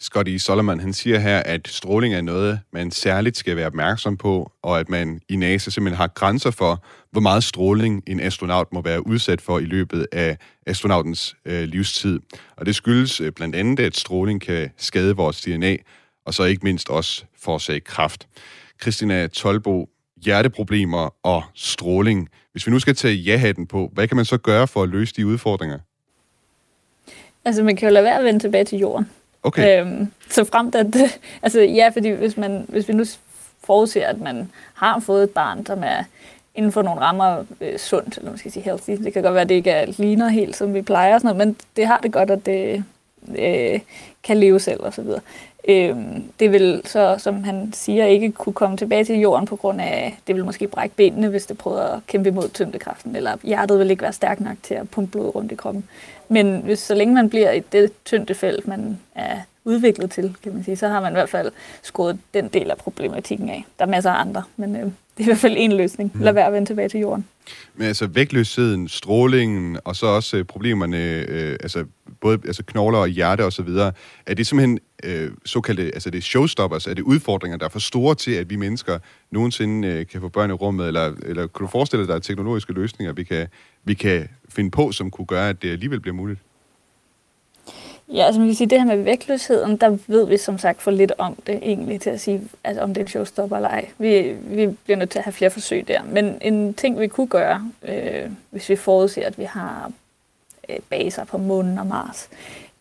Scotty Solomon, han siger her, at stråling er noget, man særligt skal være opmærksom på, og at man i NASA simpelthen har grænser for, hvor meget stråling en astronaut må være udsat for i løbet af astronautens øh, livstid. Og det skyldes øh, blandt andet, at stråling kan skade vores DNA, og så ikke mindst også forårsage kraft. Christina Tolbo, hjerteproblemer og stråling. Hvis vi nu skal tage ja-hatten på, hvad kan man så gøre for at løse de udfordringer? Altså, man kan jo lade være at vende tilbage til jorden. Okay. Øhm, så fremt at, altså ja, fordi hvis, man, hvis vi nu forudser, at man har fået et barn, som er inden for nogle rammer øh, sundt, eller man skal sige healthy. Det kan godt være, at det ikke er, ligner helt, som vi plejer, og sådan noget, men det har det godt, at det øh, kan leve selv og så videre. Øh, det vil så, som han siger, ikke kunne komme tilbage til jorden på grund af, det vil måske brække benene, hvis det prøver at kæmpe imod tyngdekraften, eller hjertet vil ikke være stærkt nok til at pumpe blod rundt i kroppen. Men hvis så længe man bliver i det tyngdefelt, man er udviklet til, kan man sige. Så har man i hvert fald skåret den del af problematikken af. Der er masser af andre, men øh, det er i hvert fald en løsning. Lad være at vende tilbage til jorden. Men altså vægtløsheden, strålingen, og så også øh, problemerne, øh, altså både altså knogler og hjerte og så videre, er det simpelthen øh, såkaldte, altså det er showstoppers, er det udfordringer, der er for store til, at vi mennesker nogensinde øh, kan få børn i rummet, eller, eller kan du forestille dig, at der er teknologiske løsninger, vi kan, vi kan finde på, som kunne gøre, at det alligevel bliver muligt? Ja, altså man kan sige, det her med vægtløsheden, der ved vi som sagt for lidt om det egentlig til at sige, altså, om det er en showstopper eller ej. Vi, vi bliver nødt til at have flere forsøg der. Men en ting, vi kunne gøre, øh, hvis vi forudser, at vi har øh, baser på månen og Mars,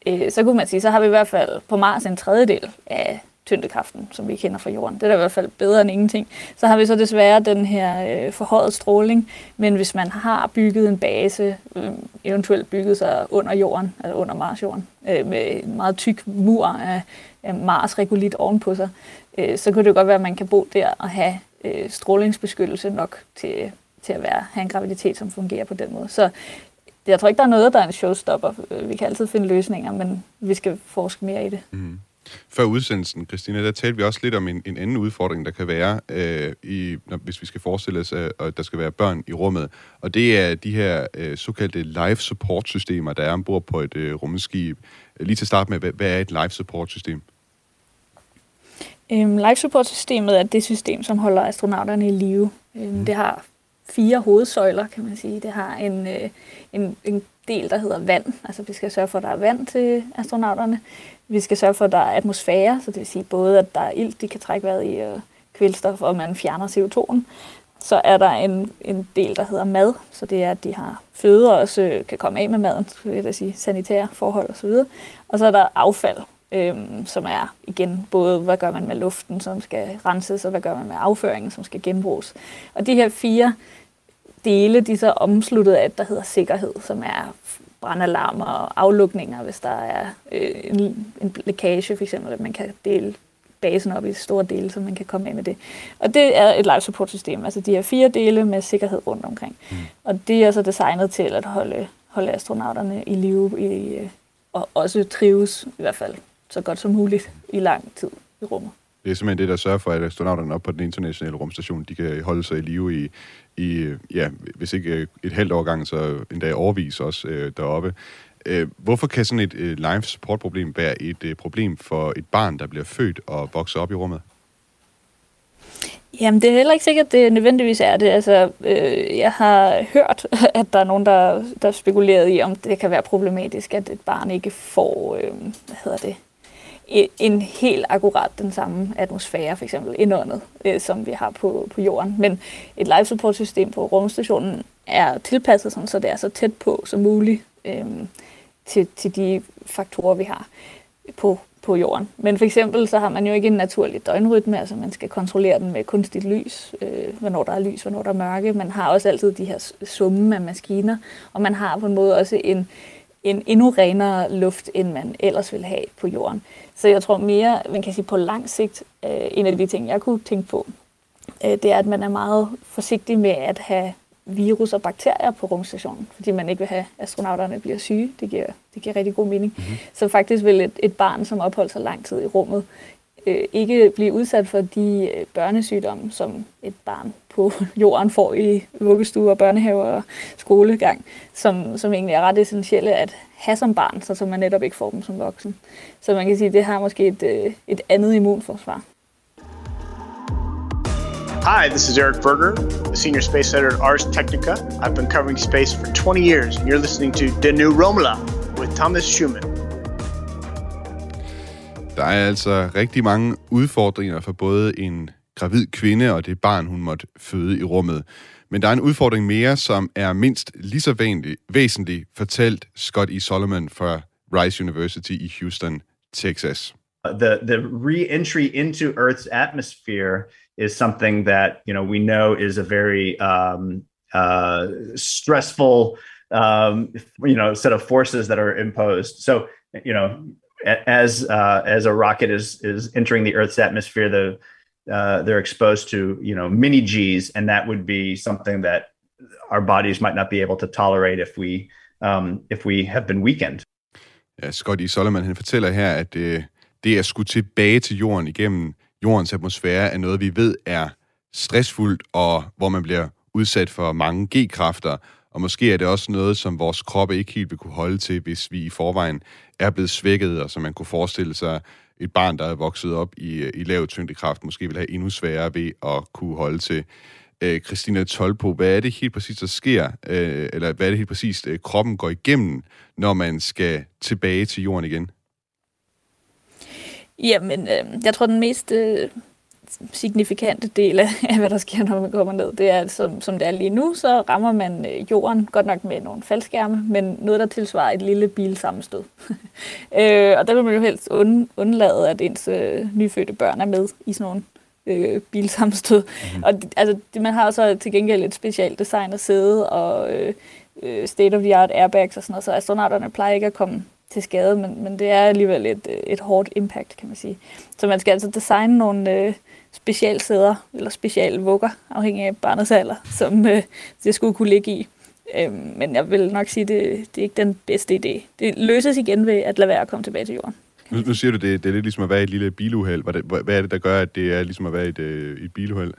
øh, så kunne man sige, så har vi i hvert fald på Mars en tredjedel af tyndekraften, som vi kender fra jorden. Det er da i hvert fald bedre end ingenting. Så har vi så desværre den her øh, forhøjet stråling, men hvis man har bygget en base, øh, eventuelt bygget sig under jorden, altså under Mars-jorden, øh, med en meget tyk mur af, af Mars-regulit ovenpå sig, øh, så kunne det godt være, at man kan bo der og have øh, strålingsbeskyttelse nok til, til at være, have en graviditet, som fungerer på den måde. Så jeg tror ikke, der er noget, der er en showstopper. Vi kan altid finde løsninger, men vi skal forske mere i det. Mm. Før udsendelsen, Christina, der talte vi også lidt om en, en anden udfordring, der kan være, øh, i, når, hvis vi skal forestille os, at, at der skal være børn i rummet. Og det er de her øh, såkaldte life support systemer, der er ombord på et øh, rumskib. Lige til at starte med, hvad, hvad er et life support system? Øhm, life support systemet er det system, som holder astronauterne i live. Øhm, mm. Det har fire hovedsøjler, kan man sige. Det har en, øh, en, en del, der hedder vand. Altså vi skal sørge for, at der er vand til astronauterne. Vi skal sørge for, at der er atmosfære, så det vil sige både, at der er ilt, de kan trække vejret i, og kvælstof, og man fjerner CO2'en. Så er der en, en del, der hedder mad, så det er, at de har føde og også øh, kan komme af med maden, så vil jeg sige sanitære forhold osv. Og så er der affald, øhm, som er igen både, hvad gør man med luften, som skal renses, og hvad gør man med afføringen, som skal genbruges. Og de her fire dele, de er så omsluttet af, der hedder sikkerhed, som er brandalarmer og aflukninger, hvis der er øh, en, en lækage, for eksempel, at man kan dele basen op i store dele, så man kan komme af med det. Og det er et life support system, altså de her fire dele med sikkerhed rundt omkring. Mm. Og det er så designet til at holde, holde astronauterne i live i, øh, og også trives i hvert fald så godt som muligt i lang tid i rummet. Det er simpelthen det, der sørger for, at astronauterne op på den internationale rumstation, de kan holde sig i live i, i ja, hvis ikke øh, et halvt år gang, så endda overvis også øh, deroppe. Øh, hvorfor kan sådan et øh, life support problem være et øh, problem for et barn, der bliver født og vokser op i rummet? Jamen, det er heller ikke sikkert, at det nødvendigvis er det. Altså, øh, jeg har hørt, at der er nogen, der, der spekulerer i, om det kan være problematisk, at et barn ikke får, øh, hvad hedder det, en helt akkurat den samme atmosfære, for eksempel indåndet, øh, som vi har på, på jorden. Men et life support system på rumstationen er tilpasset sådan, så det er så tæt på som muligt øh, til, til de faktorer, vi har på, på jorden. Men for eksempel så har man jo ikke en naturlig døgnrytme, altså man skal kontrollere den med kunstigt lys, øh, hvornår der er lys, hvornår der er mørke. Man har også altid de her summe af maskiner, og man har på en måde også en, en endnu renere luft, end man ellers ville have på jorden. Så jeg tror mere, man kan sige på lang sigt, øh, en af de ting, jeg kunne tænke på, øh, det er, at man er meget forsigtig med at have virus og bakterier på rumstationen, fordi man ikke vil have, at astronauterne bliver syge. Det giver, det giver rigtig god mening. Mm-hmm. Så faktisk vil et, et barn, som opholder sig lang tid i rummet, øh, ikke blive udsat for de øh, børnesygdomme, som et barn på jorden får i vuggestue og børnehave og skolegang, som, som egentlig er ret essentielle at have som barn, så, så man netop ikke får dem som voksen. Så man kan sige, at det har måske et, øh, et andet immunforsvar. Hi, this is Eric Berger, the senior space editor at Ars Technica. I've been covering space for 20 years, and you're listening to The New Romula with Thomas Schumann. Der er altså rigtig mange udfordringer for både en gravid kvinde og det barn, hun måtte føde i rummet. Men der er en udfordring mere, som er mindst lige så væsentlig, væsentlig fortalt Scott E. Solomon fra Rice University i Houston, Texas. The the re-entry into Earth's atmosphere is something that you know we know is a very um, uh, stressful um, you know set of forces that are imposed. So you know as uh, as a rocket is is entering the Earth's atmosphere, the uh, they're exposed to you know mini G's, and that would be something that our bodies might not be able to tolerate if we um, if we have been weakened. Ja, Scott E. Solomon han fortæller her, at øh, det det at skulle tilbage til jorden igennem jordens atmosfære er noget, vi ved er stressfuldt, og hvor man bliver udsat for mange G-kræfter, og måske er det også noget, som vores kroppe ikke helt vil kunne holde til, hvis vi i forvejen er blevet svækket, og som man kunne forestille sig et barn, der er vokset op i, i lav tyngdekraft, måske vil have endnu sværere ved at kunne holde til. Øh, Christina Tolpo, hvad er det helt præcis, der sker, øh, eller hvad er det helt præcis, øh, kroppen går igennem, når man skal tilbage til jorden igen? Jamen, øh, jeg tror, den mest øh, signifikante del af, hvad der sker, når man kommer ned, det er, at som, som det er lige nu, så rammer man øh, jorden, godt nok med nogle faldskærme, men noget, der tilsvarer et lille bilsammenstød. øh, og der vil man jo helst und, undlade, at ens øh, nyfødte børn er med i sådan nogle øh, bilsammenstød. Mm. Og altså, det, man har så til gengæld et specielt designet sæde og øh, øh, state-of-the-art airbags og sådan noget, så astronauterne plejer ikke at komme til skade, men, men det er alligevel et, et hårdt impact, kan man sige. Så man skal altså designe nogle øh, specialsæder, eller specialvugger, afhængig af barnets alder, som øh, det skulle kunne ligge i. Øhm, men jeg vil nok sige, at det, det er ikke den bedste idé. Det løses igen ved at lade være at komme tilbage til jorden. Nu, nu siger du, det, det er lidt ligesom at være i et lille biluheld. Hvad, hvad er det, der gør, at det er ligesom at være i et, øh, et biluheld?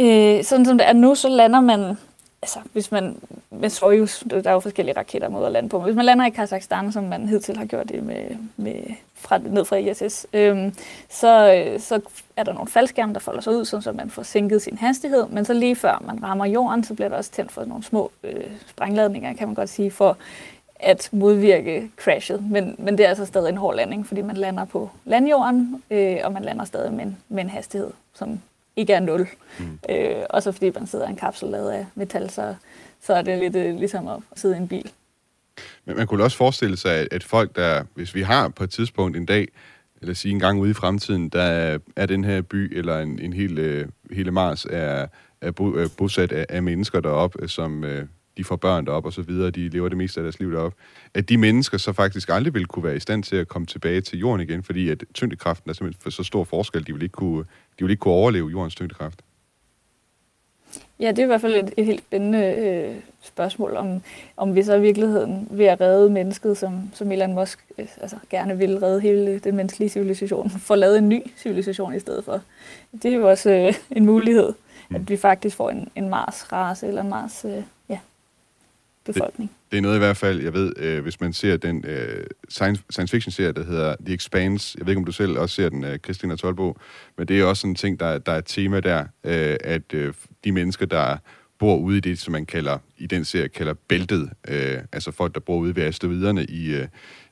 Øh, sådan som det er nu, så lander man altså, hvis man med Soyuz, der er jo forskellige raketter mod at lande på, men hvis man lander i Kazakhstan, som man hidtil har gjort det med, med fra, ned fra ISS, øhm, så, øh, så er der nogle faldskærme, der folder sig ud, så man får sænket sin hastighed, men så lige før man rammer jorden, så bliver der også tændt for nogle små øh, sprængladninger, kan man godt sige, for at modvirke crashet. Men, men det er altså stadig en hård landing, fordi man lander på landjorden, øh, og man lander stadig med en, med en hastighed, som ikke er nul. Mm. Øh, og så fordi man sidder i en kapsel lavet af metal, så, så er det lidt øh, ligesom at sidde i en bil. Men man kunne også forestille sig, at, folk, der, hvis vi har på et tidspunkt en dag, eller sige en gang ude i fremtiden, der er den her by, eller en, en hel, øh, hele Mars, er, er bo, øh, bosat af, af mennesker deroppe, som øh, de får børn derop og så videre, de lever det meste af deres liv derop, at de mennesker så faktisk aldrig vil kunne være i stand til at komme tilbage til jorden igen, fordi at tyngdekraften er simpelthen for så stor forskel, de vil ikke kunne, de vil ikke kunne overleve jordens tyngdekraft. Ja, det er i hvert fald et, et helt spændende øh, spørgsmål, om, om vi så i virkeligheden ved at redde mennesket, som, som Elon Musk øh, altså, gerne vil redde hele den menneskelige civilisation, får lavet en ny civilisation i stedet for. Det er jo også øh, en mulighed, mm. at vi faktisk får en, en Mars-race eller en Mars, øh, befolkning. Det, det er noget i hvert fald, jeg ved, øh, hvis man ser den øh, science, science fiction-serie, der hedder The Expanse. Jeg ved ikke, om du selv også ser den, øh, Christina Tolbo, men det er også sådan en ting, der, der er et tema der, øh, at øh, de mennesker, der bor ude i det, som man kalder, i den serie kalder bæltet, øh, altså folk, der bor ude ved asteroiderne i, øh,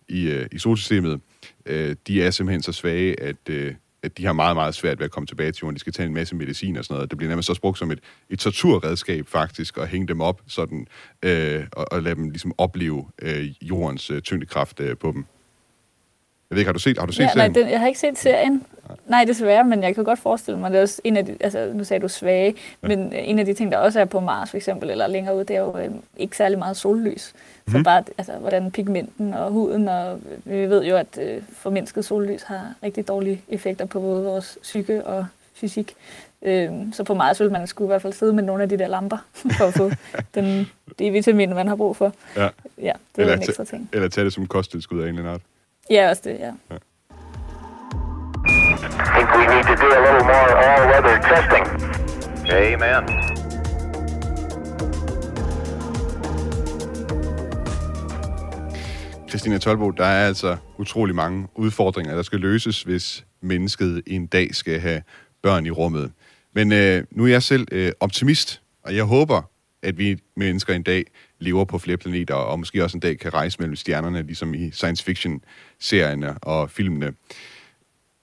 i, øh, i solsystemet, øh, de er simpelthen så svage, at øh, at de har meget, meget svært ved at komme tilbage til jorden. De skal tage en masse medicin og sådan noget. Det bliver nærmest også brugt som et, et torturredskab faktisk, at hænge dem op sådan, øh, og, og lade dem ligesom opleve øh, jordens øh, tyngdekraft øh, på dem. Jeg ved ikke, har du set, har du set ja, serien? Nej, den, jeg har ikke set serien. Nej, desværre, men jeg kan godt forestille mig, det er også en af de, altså nu sagde du svage, ja. men en af de ting, der også er på Mars for eksempel, eller længere ud, det er jo øh, ikke særlig meget sollys. Så mm. bare, altså, hvordan pigmenten og huden, og vi ved jo, at øh, formindsket sollys har rigtig dårlige effekter på både vores psyke og fysik. Øh, så på Mars vil man skulle i hvert fald sidde med nogle af de der lamper, for at få den D-vitamin, man har brug for. Ja, ja det eller er en ekstra ting. Eller tage det som kosttilskud af en eller anden art. Ja, også det, ja. ja. I think we need to do a little more all-weather testing. Amen. Christina Tolbo, der er altså utrolig mange udfordringer, der skal løses, hvis mennesket en dag skal have børn i rummet. Men øh, nu er jeg selv øh, optimist, og jeg håber, at vi mennesker en dag lever på flere planeter, og måske også en dag kan rejse mellem stjernerne, ligesom i science fiction-serierne og filmene.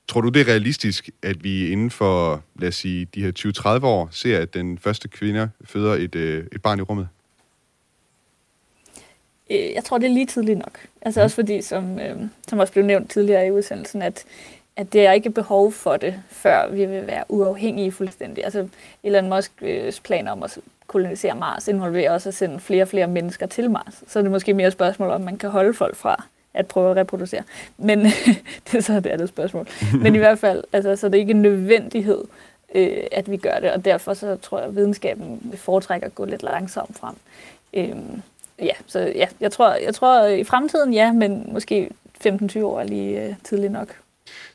Tror du, det er realistisk, at vi inden for, lad os sige, de her 20-30 år, ser, at den første kvinde føder et, øh, et barn i rummet? Øh, jeg tror, det er lige tidligt nok. Altså mm. også fordi, som, øh, som også blev nævnt tidligere i udsendelsen, at, at det er ikke behov for det, før vi vil være uafhængige fuldstændig. Altså Elon Musk's øh, planer om at kolonisere Mars involverer også at sende flere og flere mennesker til Mars. Så er det måske mere et spørgsmål, om man kan holde folk fra at prøve at reproducere. Men det er så det andet spørgsmål. Men i hvert fald, altså, så det er ikke en nødvendighed, øh, at vi gør det, og derfor så tror jeg, at videnskaben vil foretrække at gå lidt langsomt frem. Øh, ja, så ja, jeg tror, jeg tror i fremtiden ja, men måske 15-20 år er lige øh, tidligt nok.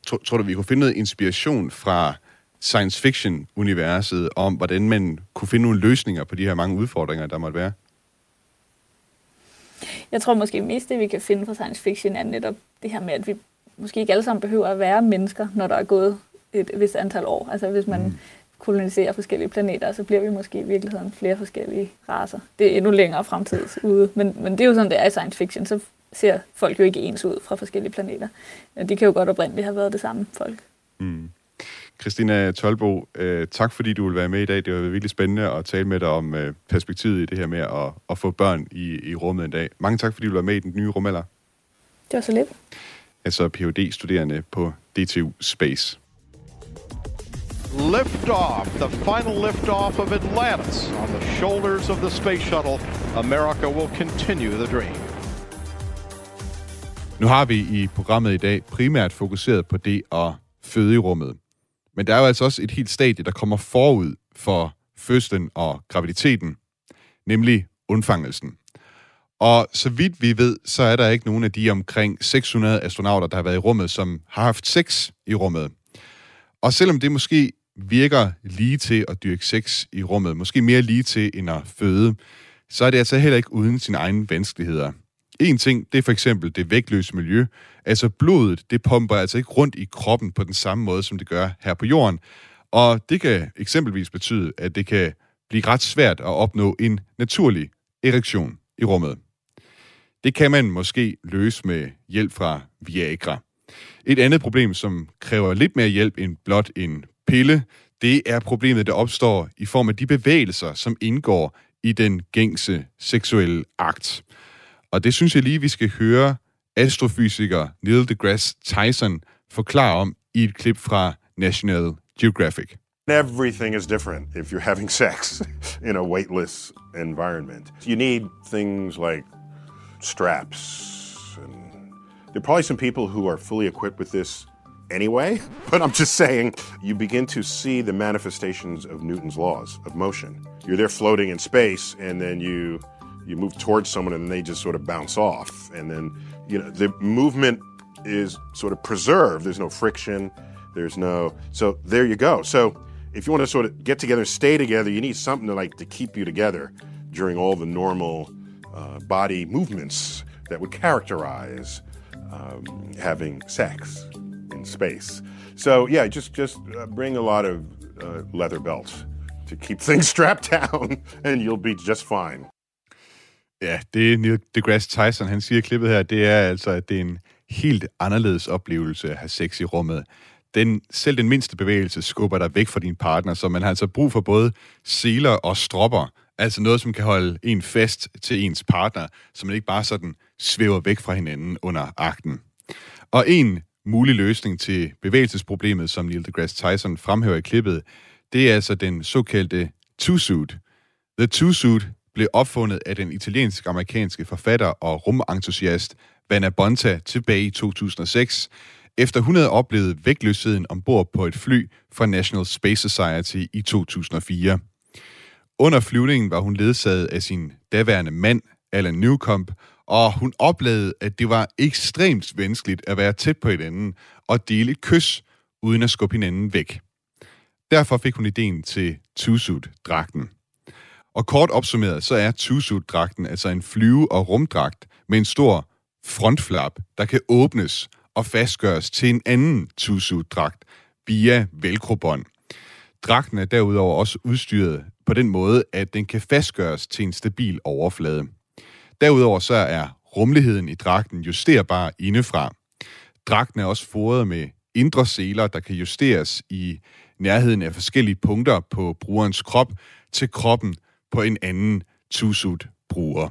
Tror, tror du, vi kunne finde noget inspiration fra science fiction-universet om, hvordan man kunne finde nogle løsninger på de her mange udfordringer, der måtte være? Jeg tror måske mest det, vi kan finde fra science fiction, er netop det her med, at vi måske ikke alle sammen behøver at være mennesker, når der er gået et vist antal år. Altså hvis man mm. koloniserer forskellige planeter, så bliver vi måske i virkeligheden flere forskellige raser. Det er endnu længere fremtid ude, men, men det er jo sådan, det er i science fiction. Så ser folk jo ikke ens ud fra forskellige planeter. De kan jo godt oprindeligt have været det samme folk. Mm. Christina Tolbo, øh, tak fordi du vil være med i dag. Det var virkelig spændende at tale med dig om øh, perspektivet i det her med at, at få børn i, i rummet en dag. Mange tak, fordi du var med i den nye rumalder. Det var så lidt. Altså Ph.D.-studerende på DTU Space. Lift off, the final lift off of Atlantis on the shoulders of the space shuttle. America will continue the dream. Nu har vi i programmet i dag primært fokuseret på det at føde i rummet. Men der er jo altså også et helt stadie, der kommer forud for fødslen og graviditeten, nemlig undfangelsen. Og så vidt vi ved, så er der ikke nogen af de omkring 600 astronauter, der har været i rummet, som har haft sex i rummet. Og selvom det måske virker lige til at dyrke sex i rummet, måske mere lige til end at føde, så er det altså heller ikke uden sine egne vanskeligheder. En ting, det er for eksempel det vægtløse miljø. Altså blodet, det pumper altså ikke rundt i kroppen på den samme måde, som det gør her på jorden. Og det kan eksempelvis betyde, at det kan blive ret svært at opnå en naturlig erektion i rummet. Det kan man måske løse med hjælp fra Viagra. Et andet problem, som kræver lidt mere hjælp end blot en pille, det er problemet, der opstår i form af de bevægelser, som indgår i den gængse seksuelle akt. Og det synes jeg lige, vi skal høre astrofysiker Neil deGrasse Tyson forklare om i et klip fra National Geographic. Everything is different if you're having sex in a weightless environment. You need things like straps. And there are probably some people who are fully equipped with this anyway, but I'm just saying you begin to see the manifestations of Newton's laws of motion. You're there floating in space, and then you you move towards someone, and they just sort of bounce off, and then you know the movement is sort of preserved. There's no friction. There's no so there you go. So if you want to sort of get together, stay together, you need something to like to keep you together during all the normal uh, body movements that would characterize um, having sex in space. So yeah, just just uh, bring a lot of uh, leather belts to keep things strapped down, and you'll be just fine. Ja, det Neil deGrasse Tyson, han siger i klippet her, det er altså, at det er en helt anderledes oplevelse at have sex i rummet. Den, selv den mindste bevægelse skubber dig væk fra din partner, så man har altså brug for både seler og stropper, altså noget, som kan holde en fast til ens partner, så man ikke bare sådan svæver væk fra hinanden under akten. Og en mulig løsning til bevægelsesproblemet, som Neil deGrasse Tyson fremhæver i klippet, det er altså den såkaldte two-suit. The two-suit blev opfundet af den italiensk-amerikanske forfatter og rumentusiast Vanna Bonta tilbage i 2006, efter hun havde oplevet vægtløsheden ombord på et fly fra National Space Society i 2004. Under flyvningen var hun ledsaget af sin daværende mand, Alan Newcomb, og hun oplevede, at det var ekstremt vanskeligt at være tæt på hinanden og dele et kys, uden at skubbe hinanden væk. Derfor fik hun ideen til two-suit-dragten. Og kort opsummeret, så er two-suit-dragten altså en flyve- og rumdragt med en stor frontflap, der kan åbnes og fastgøres til en anden two-suit-dragt via velcrobånd. Dragten er derudover også udstyret på den måde, at den kan fastgøres til en stabil overflade. Derudover så er rummeligheden i dragten justerbar indefra. Dragten er også foret med indre seler, der kan justeres i nærheden af forskellige punkter på brugerens krop til kroppen på en anden two-suit-bruger.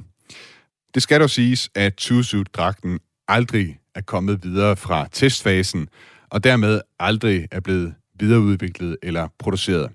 Det skal dog siges, at two-suit-dragten aldrig er kommet videre fra testfasen, og dermed aldrig er blevet videreudviklet eller produceret.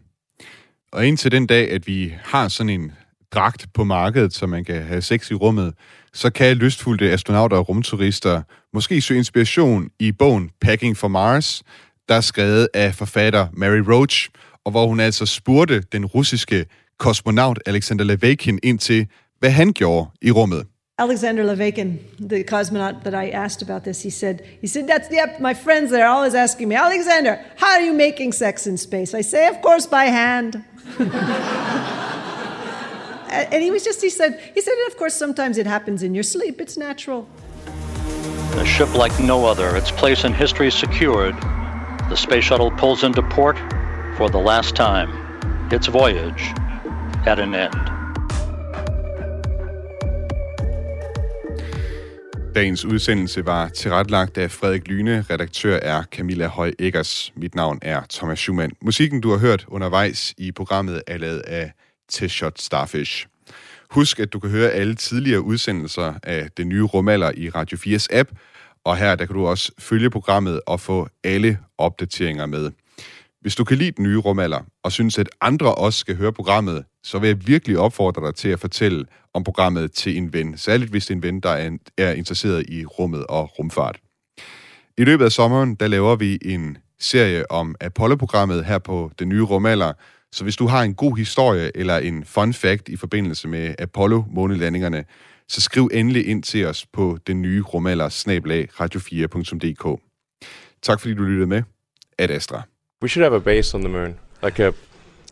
Og indtil den dag, at vi har sådan en dragt på markedet, så man kan have sex i rummet, så kan lystfulde astronauter og rumturister måske søge inspiration i bogen Packing for Mars, der er skrevet af forfatter Mary Roach, og hvor hun altså spurgte den russiske kosmonaut Alexander Levekin ind til, hvad han gjorde i rummet. Alexander Levakin, the cosmonaut that I asked about this, he said, he said, that's, yep, my friends there are always asking me, Alexander, how are you making sex in space? I say, of course, by hand. and he was just, he said, he said, of course, sometimes it happens in your sleep. It's natural. A ship like no other, its place in history secured, the space shuttle pulls into port for the last time. Its voyage at an end. Dagens udsendelse var tilrettelagt af Frederik Lyne. Redaktør er Camilla Høj Eggers. Mit navn er Thomas Schumann. Musikken, du har hørt undervejs i programmet, er lavet af T-Shot Starfish. Husk, at du kan høre alle tidligere udsendelser af det nye rumalder i Radio 4's app, og her der kan du også følge programmet og få alle opdateringer med. Hvis du kan lide den nye rumalder, og synes, at andre også skal høre programmet, så vil jeg virkelig opfordre dig til at fortælle om programmet til en ven. Særligt hvis det er en ven, der er interesseret i rummet og rumfart. I løbet af sommeren, der laver vi en serie om Apollo-programmet her på den nye rumalder. Så hvis du har en god historie eller en fun fact i forbindelse med Apollo-månelandingerne, så skriv endelig ind til os på den nye rumalder snablag radio4.dk. Tak fordi du lyttede med. Ad Astra. We should have a base on the moon, like a,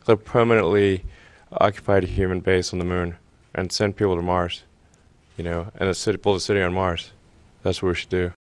a permanently occupied human base on the moon, and send people to Mars, you know, and a city, build a city on Mars. That's what we should do.